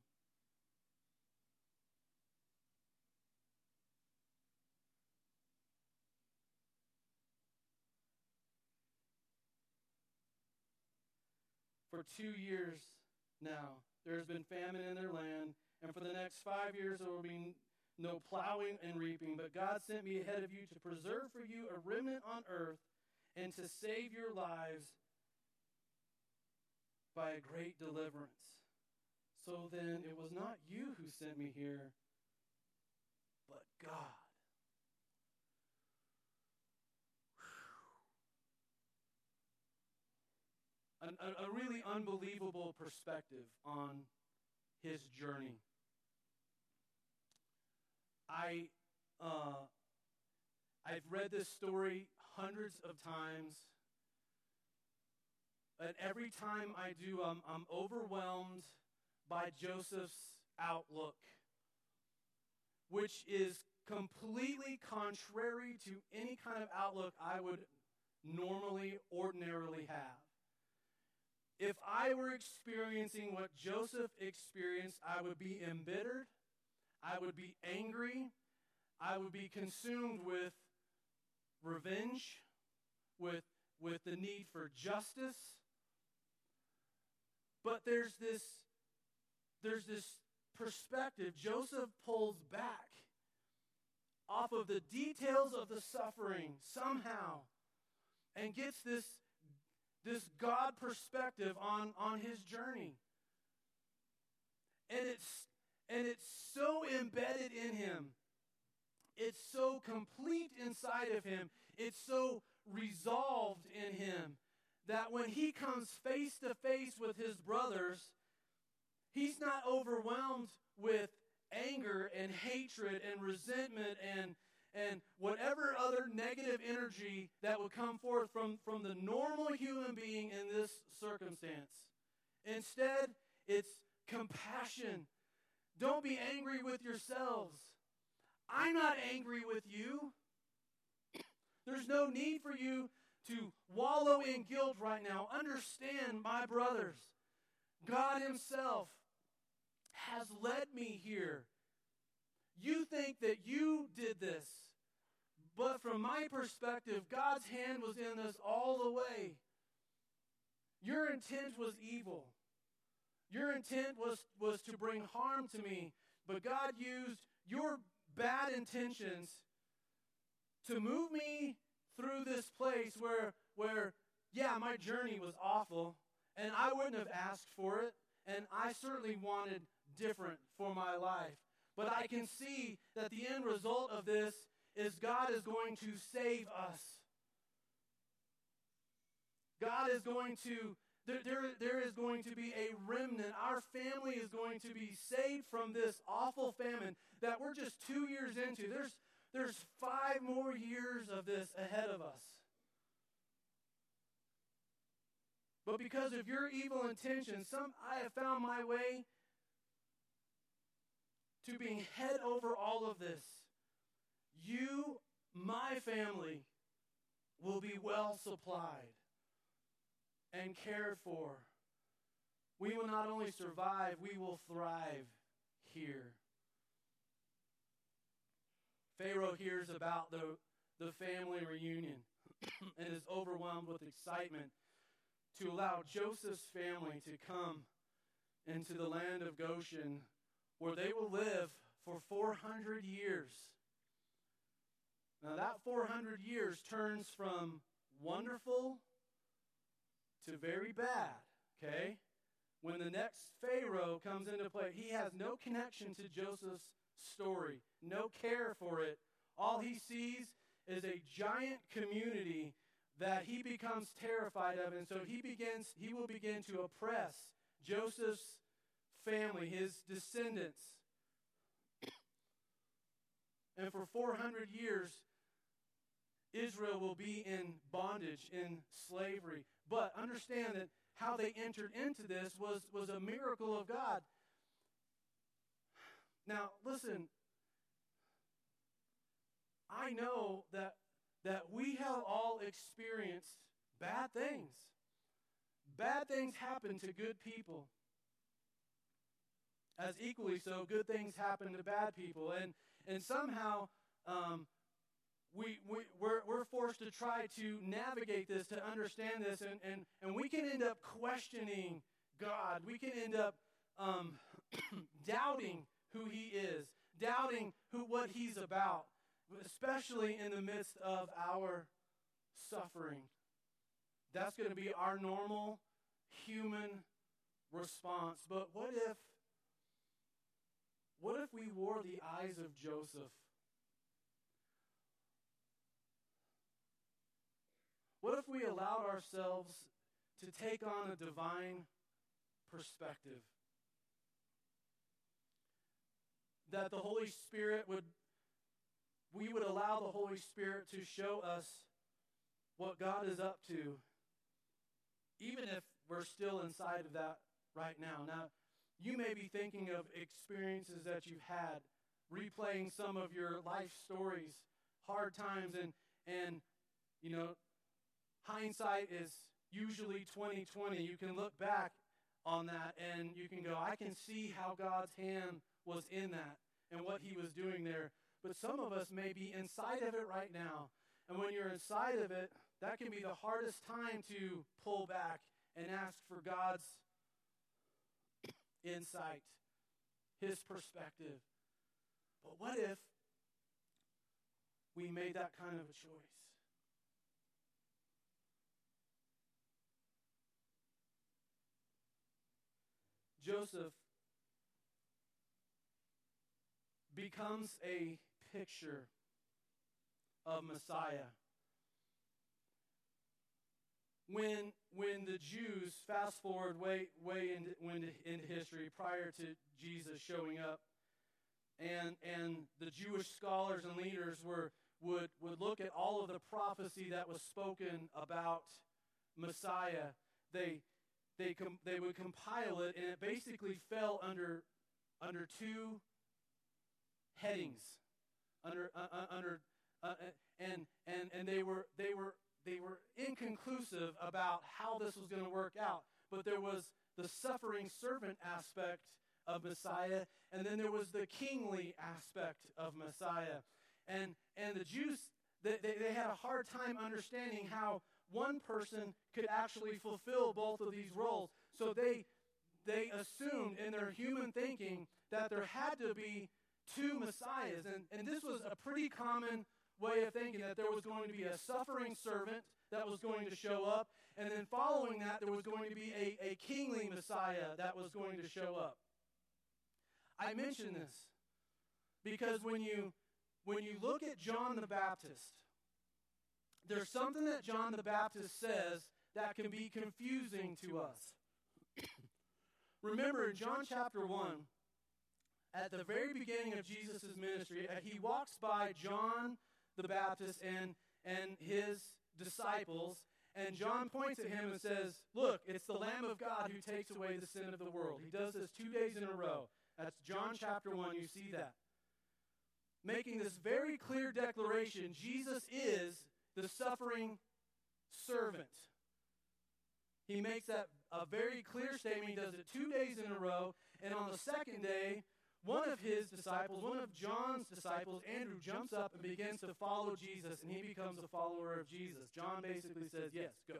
For two years now, there has been famine in their land, and for the next five years there will be no plowing and reaping. But God sent me ahead of you to preserve for you a remnant on earth and to save your lives by a great deliverance. So then it was not you who sent me here, but God. a, a, really unbelievable perspective on his journey. I, uh, I've read this story hundreds of times, and every time I do, um, I'm overwhelmed by Joseph's outlook, which is completely contrary to any kind of outlook I would normally, ordinarily have. If I were experiencing what Joseph experienced, I would be embittered, I would be angry, I would be consumed with revenge, with, with the need for justice. But there's this, there's this perspective. Joseph pulls back off of the details of the suffering somehow and gets this this God perspective on, on his journey. And it's, and it's so embedded in him. It's so complete inside of him. It's so resolved in him that when he comes face to face with his brothers, he's not overwhelmed with anger and hatred and resentment and and whatever other negative energy that would come forth from, from the normal human being in this circumstance. Instead, it's compassion. Don't be angry with yourselves. I'm not angry with you. There's no need for you to wallow in guilt right now. Understand, my brothers, God Himself has led me here. You think that you did this. But from my perspective, God's hand was in this all the way. Your intent was evil. Your intent was, was to bring harm to me. But God used your bad intentions to move me through this place where, where, yeah, my journey was awful, and I wouldn't have asked for it, and I certainly wanted different for my life. But I can see that the end result of this is God is going to save us. God is going to There, there, there is going to be a remnant. Our family is going to be saved from this awful famine that we're just two years into. There's, there's five more years of this ahead of us. But because of your evil intentions, some I have found my way to being head over all of this. You, my family, will be well supplied and cared for. We will not only survive, we will thrive here. Pharaoh hears about the, the family reunion and is overwhelmed with excitement to allow Joseph's family to come into the land of Goshen where they will live for 400 years. Now, that 400 years turns from wonderful to very bad, okay? When the next Pharaoh comes into play, he has no connection to Joseph's story, no care for it. All he sees is a giant community that he becomes terrified of, and so he begins, he will begin to oppress Joseph's family, his descendants. And for 400 years, Israel will be in bondage, in slavery. But understand that how they entered into this was, was a miracle of God. Now, listen, I know that, that we have all experienced bad things. Bad things happen to good people. As equally so, good things happen to bad people. And, and somehow, um, we, we, we're, we're forced to try to navigate this, to understand this, and, and, and we can end up questioning God. We can end up um, doubting who He is, doubting who, what He's about, especially in the midst of our suffering. That's going to be our normal human response. But what if, what if we wore the eyes of Joseph? What if we allowed ourselves to take on a divine perspective? That the Holy Spirit would, we would allow the Holy Spirit to show us what God is up to, even if we're still inside of that right now. Now, you may be thinking of experiences that you've had, replaying some of your life stories, hard times, and, and you know, hindsight is usually 2020. You can look back on that and you can go, I can see how God's hand was in that and what he was doing there. But some of us may be inside of it right now. And when you're inside of it, that can be the hardest time to pull back and ask for God's insight, his perspective. But what if we made that kind of a choice? Joseph becomes a picture of Messiah. When, when the Jews, fast forward way, way into, into, history prior to Jesus showing up, and, and the Jewish scholars and leaders were, would, would look at all of the prophecy that was spoken about Messiah, they, they, com- they would compile it, and it basically fell under, under two headings. Under, uh, uh, under, uh, uh, and, and, and they, were, they, were, they were inconclusive about how this was going to work out. But there was the suffering servant aspect of Messiah, and then there was the kingly aspect of Messiah. And, and the Jews, they, they, they had a hard time understanding how one person could actually fulfill both of these roles. So they, they assumed in their human thinking that there had to be two messiahs. And, and this was a pretty common way of thinking that there was going to be a suffering servant that was going to show up. And then following that, there was going to be a, a kingly Messiah that was going to show up. I mention this because when you, when you look at John the Baptist, there's something that John the Baptist says that can be confusing to us. Remember in John chapter 1, at the very beginning of Jesus' ministry, uh, he walks by John the Baptist and, and his disciples, and John points at him and says, Look, it's the Lamb of God who takes away the sin of the world. He does this two days in a row. That's John chapter 1. You see that. Making this very clear declaration Jesus is the suffering servant. He makes that a very clear statement. He does it two days in a row. And on the second day, one of his disciples, one of John's disciples, Andrew, jumps up and begins to follow Jesus, and he becomes a follower of Jesus. John basically says, Yes, go.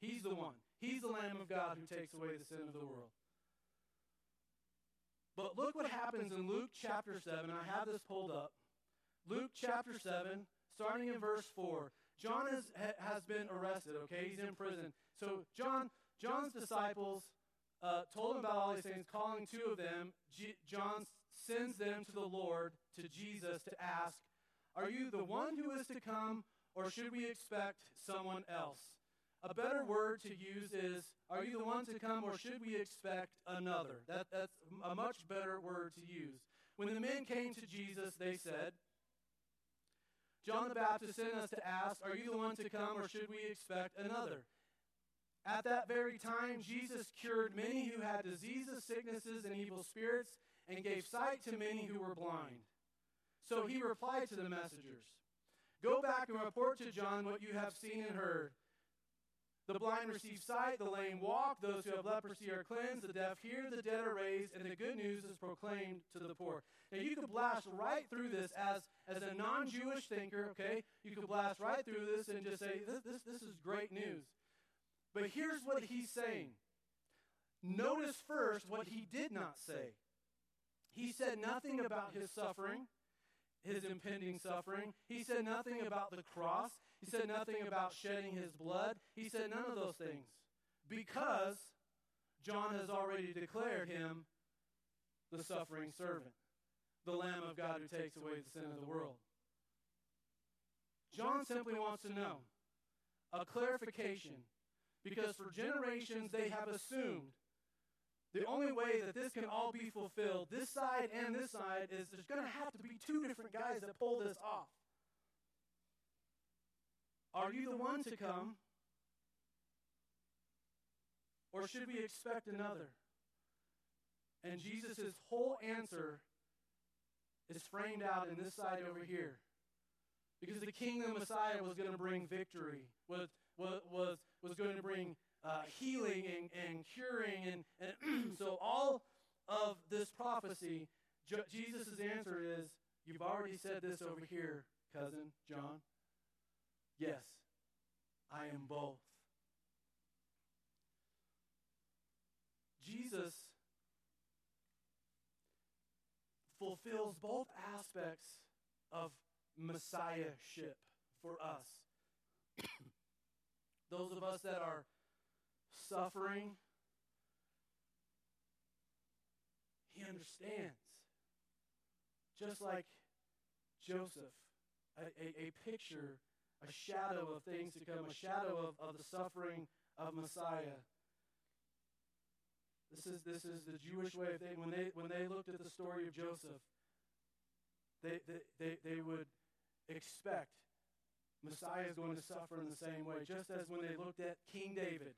He's the one. He's the Lamb of God who takes away the sin of the world. But look what happens in Luke chapter 7. I have this pulled up. Luke chapter 7, starting in verse 4. John has, has been arrested, okay? He's in prison. So John, John's disciples uh, told him about all these things, calling two of them. G- John sends them to the Lord, to Jesus, to ask, Are you the one who is to come, or should we expect someone else? A better word to use is, Are you the one to come, or should we expect another? That, that's a much better word to use. When the men came to Jesus, they said, John the Baptist sent us to ask, Are you the one to come, or should we expect another? At that very time, Jesus cured many who had diseases, sicknesses, and evil spirits, and gave sight to many who were blind. So he replied to the messengers Go back and report to John what you have seen and heard. The blind receive sight, the lame walk, those who have leprosy are cleansed, the deaf hear, the dead are raised, and the good news is proclaimed to the poor. Now you could blast right through this as, as a non-Jewish thinker, okay? You could blast right through this and just say, this, this, this is great news. But here's what he's saying. Notice first what he did not say. He said nothing about his suffering, his impending suffering. He said nothing about the cross. He said nothing about shedding his blood. He said none of those things because John has already declared him the suffering servant, the Lamb of God who takes away the sin of the world. John simply wants to know a clarification because for generations they have assumed the only way that this can all be fulfilled, this side and this side, is there's going to have to be two different guys that pull this off. Are you the one to come? Or should we expect another? And Jesus' whole answer is framed out in this side over here. Because the kingdom Messiah was going to bring victory, was, was, was, was going to bring uh, healing and, and curing. And, and so all of this prophecy, Jesus' answer is, You've already said this over here, cousin John. Yes, I am both. Jesus fulfills both aspects of messiahship for us. Those of us that are suffering, he understands. Just like Joseph, a, a, a, picture, a shadow of things to come, a shadow of, of the suffering of Messiah. This is, this is the Jewish way of thinking. When they, when they looked at the story of Joseph, they, they, they, they would expect Messiah is going to suffer in the same way, just as when they looked at King David.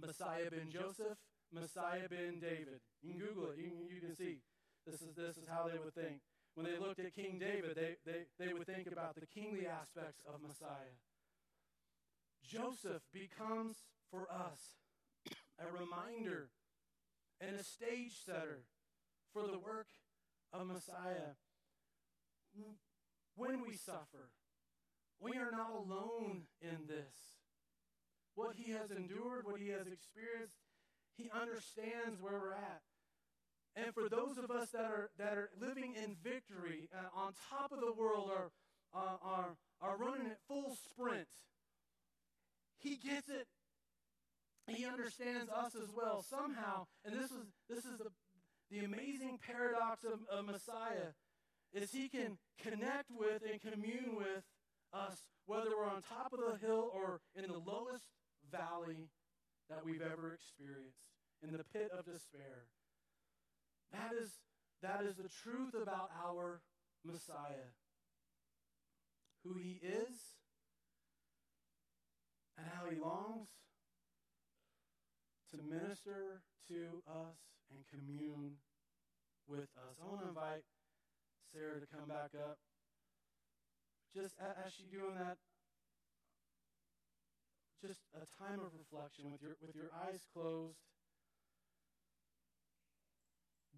Messiah ben Joseph, Messiah ben David. You can Google it. You can, you can see. This is, this is how they would think. When they looked at King David, they, they, they would think about the kingly aspects of Messiah. Joseph becomes for us a reminder and a stage setter for the work of Messiah. When we suffer, we are not alone in this. What he has endured, what he has experienced, he understands where we're at. And for those of us that are, that are living in victory, uh, on top of the world, are, uh, are, are running at full sprint, he gets it. He understands us as well somehow. And this is, this is the, the amazing paradox of, of Messiah is he can connect with and commune with us, whether we're on top of the hill or in the lowest valley that we've ever experienced, in the pit of despair. That is, that is the truth about our Messiah, who he is, and how he longs to minister to us and commune with us. I want to invite Sarah to come back up. Just as she's doing that, just a time of reflection with your, with your eyes closed,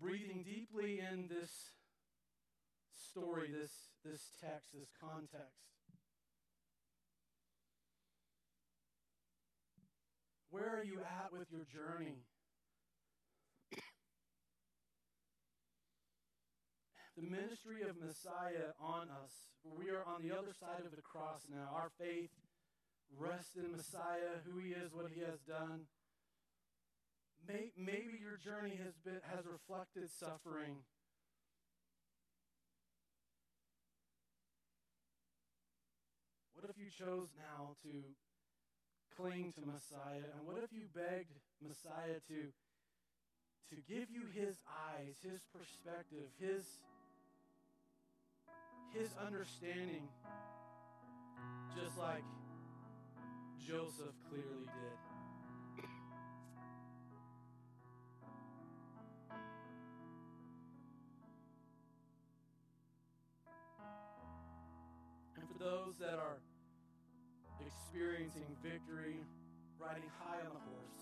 breathing deeply in this story, this, this text, this context. Where are you at with your journey? the ministry of Messiah on us. We are on the other side of the cross now. Our faith rests in Messiah, who he is, what he has done. May, maybe your journey has been has reflected suffering. What if you chose now to cling to Messiah? And what if you begged Messiah to, to give you his eyes, his perspective, his, his understanding, just like Joseph clearly did? Those that are experiencing victory, riding high on the horse.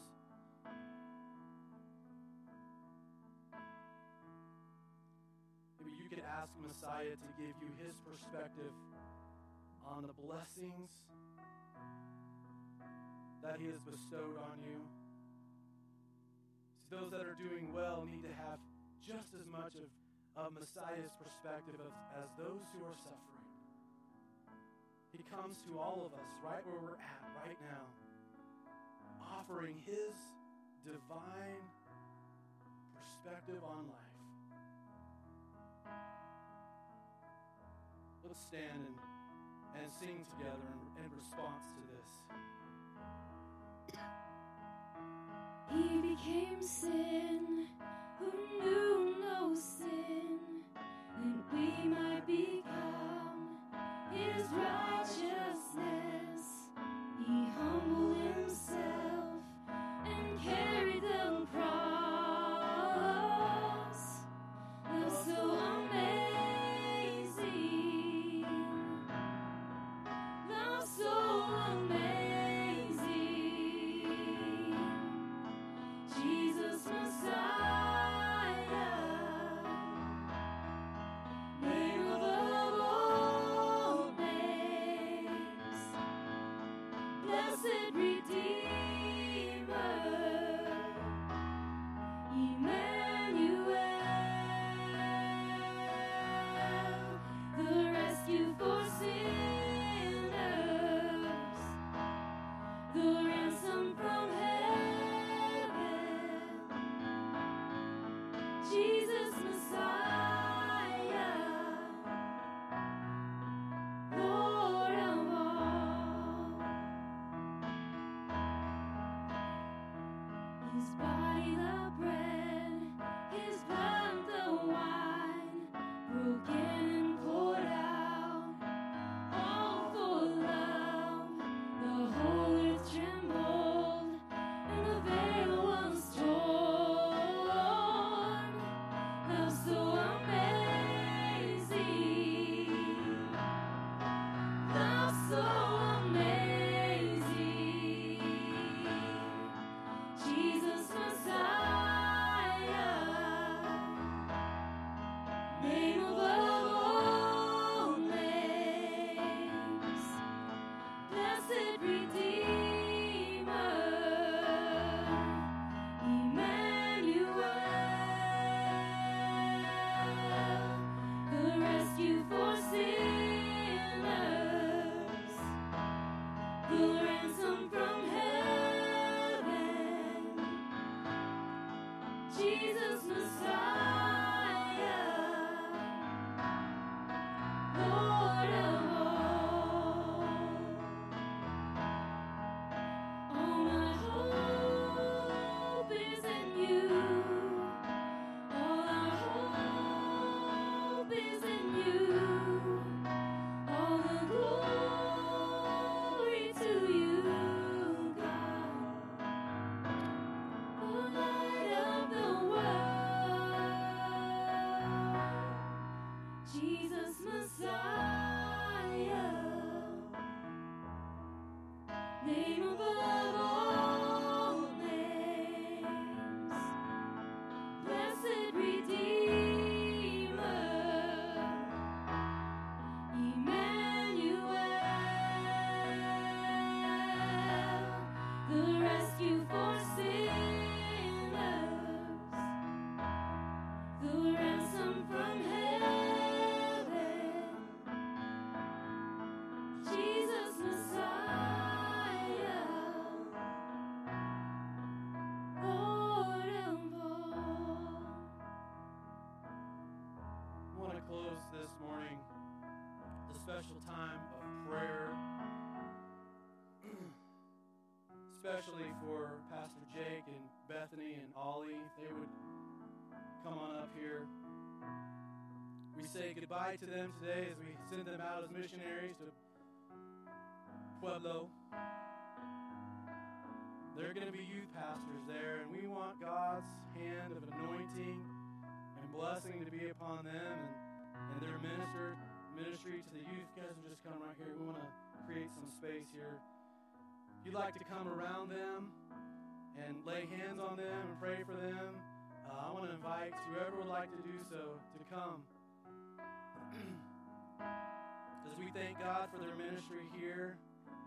Maybe you could ask Messiah to give you his perspective on the blessings that he has bestowed on you. See, those that are doing well need to have just as much of, of Messiah's perspective as, as those who are suffering. He comes to all of us right where we're at right now, offering his divine perspective on life. Let's stand and, and sing together in, in response to this. He became sin who knew no sin, that we might his righteousness. Especially for Pastor Jake and Bethany and Ollie, they would come on up here. We say goodbye to them today as we send them out as missionaries to Pueblo. They're going to be youth pastors there, and we want God's hand of anointing and blessing to be upon them and, and their minister ministry to the youth. You guys just come right here. We want to create some space here. You'd like to come around them and lay hands on them and pray for them, uh, I want to invite whoever would like to do so to come. As we thank God for their ministry here,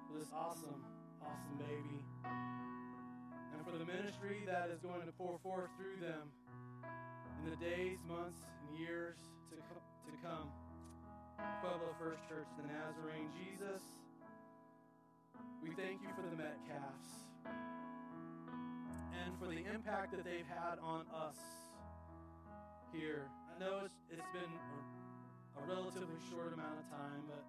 for this awesome, awesome baby and for the ministry that is going to pour forth through them in the days, months, and years to, co- to come. Pueblo First Church, the Nazarene Jesus, we thank you for the Metcalfs and for the impact that they've had on us here. I know it's, it's been a, relatively short amount of time, but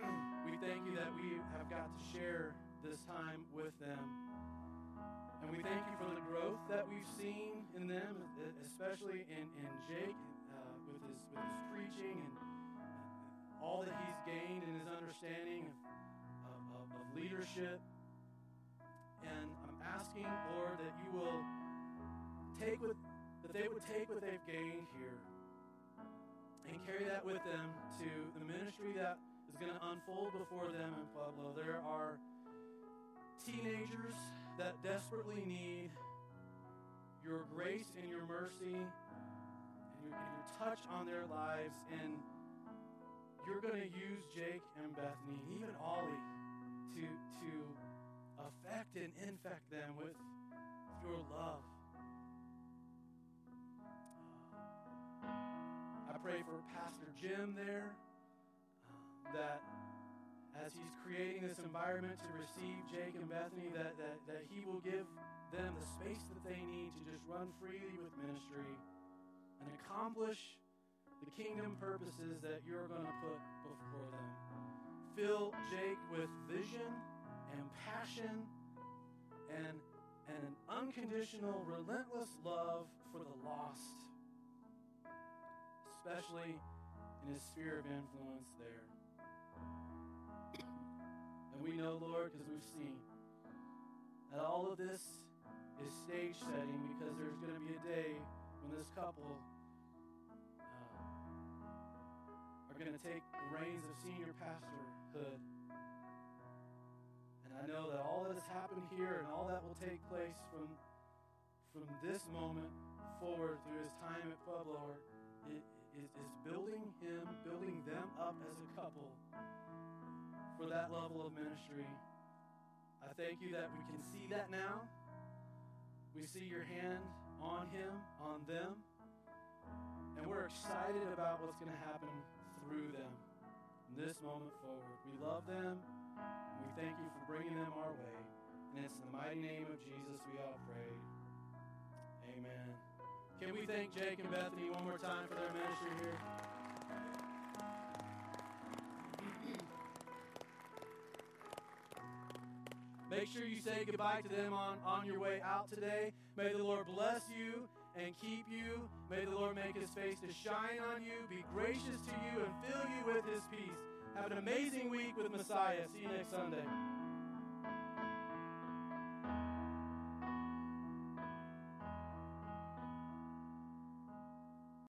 we thank you that we have got to share this time with them. And we thank you for the growth that we've seen in them, especially in, in Jake uh, with, his, with his preaching and uh, all that he's gained in his understanding of, of, leadership. And I'm asking, Lord, that you will take what that they would take what they've gained here and carry that with them to the ministry that is going to unfold before them in Pueblo. There are teenagers that desperately need your grace and your mercy and your, and your touch on their lives. And you're going to use Jake and Bethany even Ollie to, to affect and infect them with your love. I pray for Pastor Jim there um, that as he's creating this environment to receive Jake and Bethany, that, that, that he will give them the space that they need to just run freely with ministry and accomplish the kingdom purposes that you're going to put before them. Fill Jake with vision and passion and, an unconditional, relentless love for the lost, especially in his sphere of influence there. And we know, Lord, because we've seen that all of this is stage setting because there's going to be a day when this couple are going to take the reins of senior pastorhood. And I know that all that has happened here and all that will take place from, from this moment forward through his time at Pueblo it, is, is building him, building them up as a couple for that level of ministry. I thank you that we can see that now. We see your hand on him, on them, and we're excited about what's going to happen through them from this moment forward. We love them, we thank you for bringing them our way. And it's in the mighty name of Jesus we all pray. Amen. Can we thank Jake and Bethany one more time for their ministry here? Make sure you say goodbye to them on, on your way out today. May the Lord bless you and keep you. May the Lord make his face to shine on you, be gracious to you, and fill you with his peace. Have an amazing week with Messiah. See you next Sunday.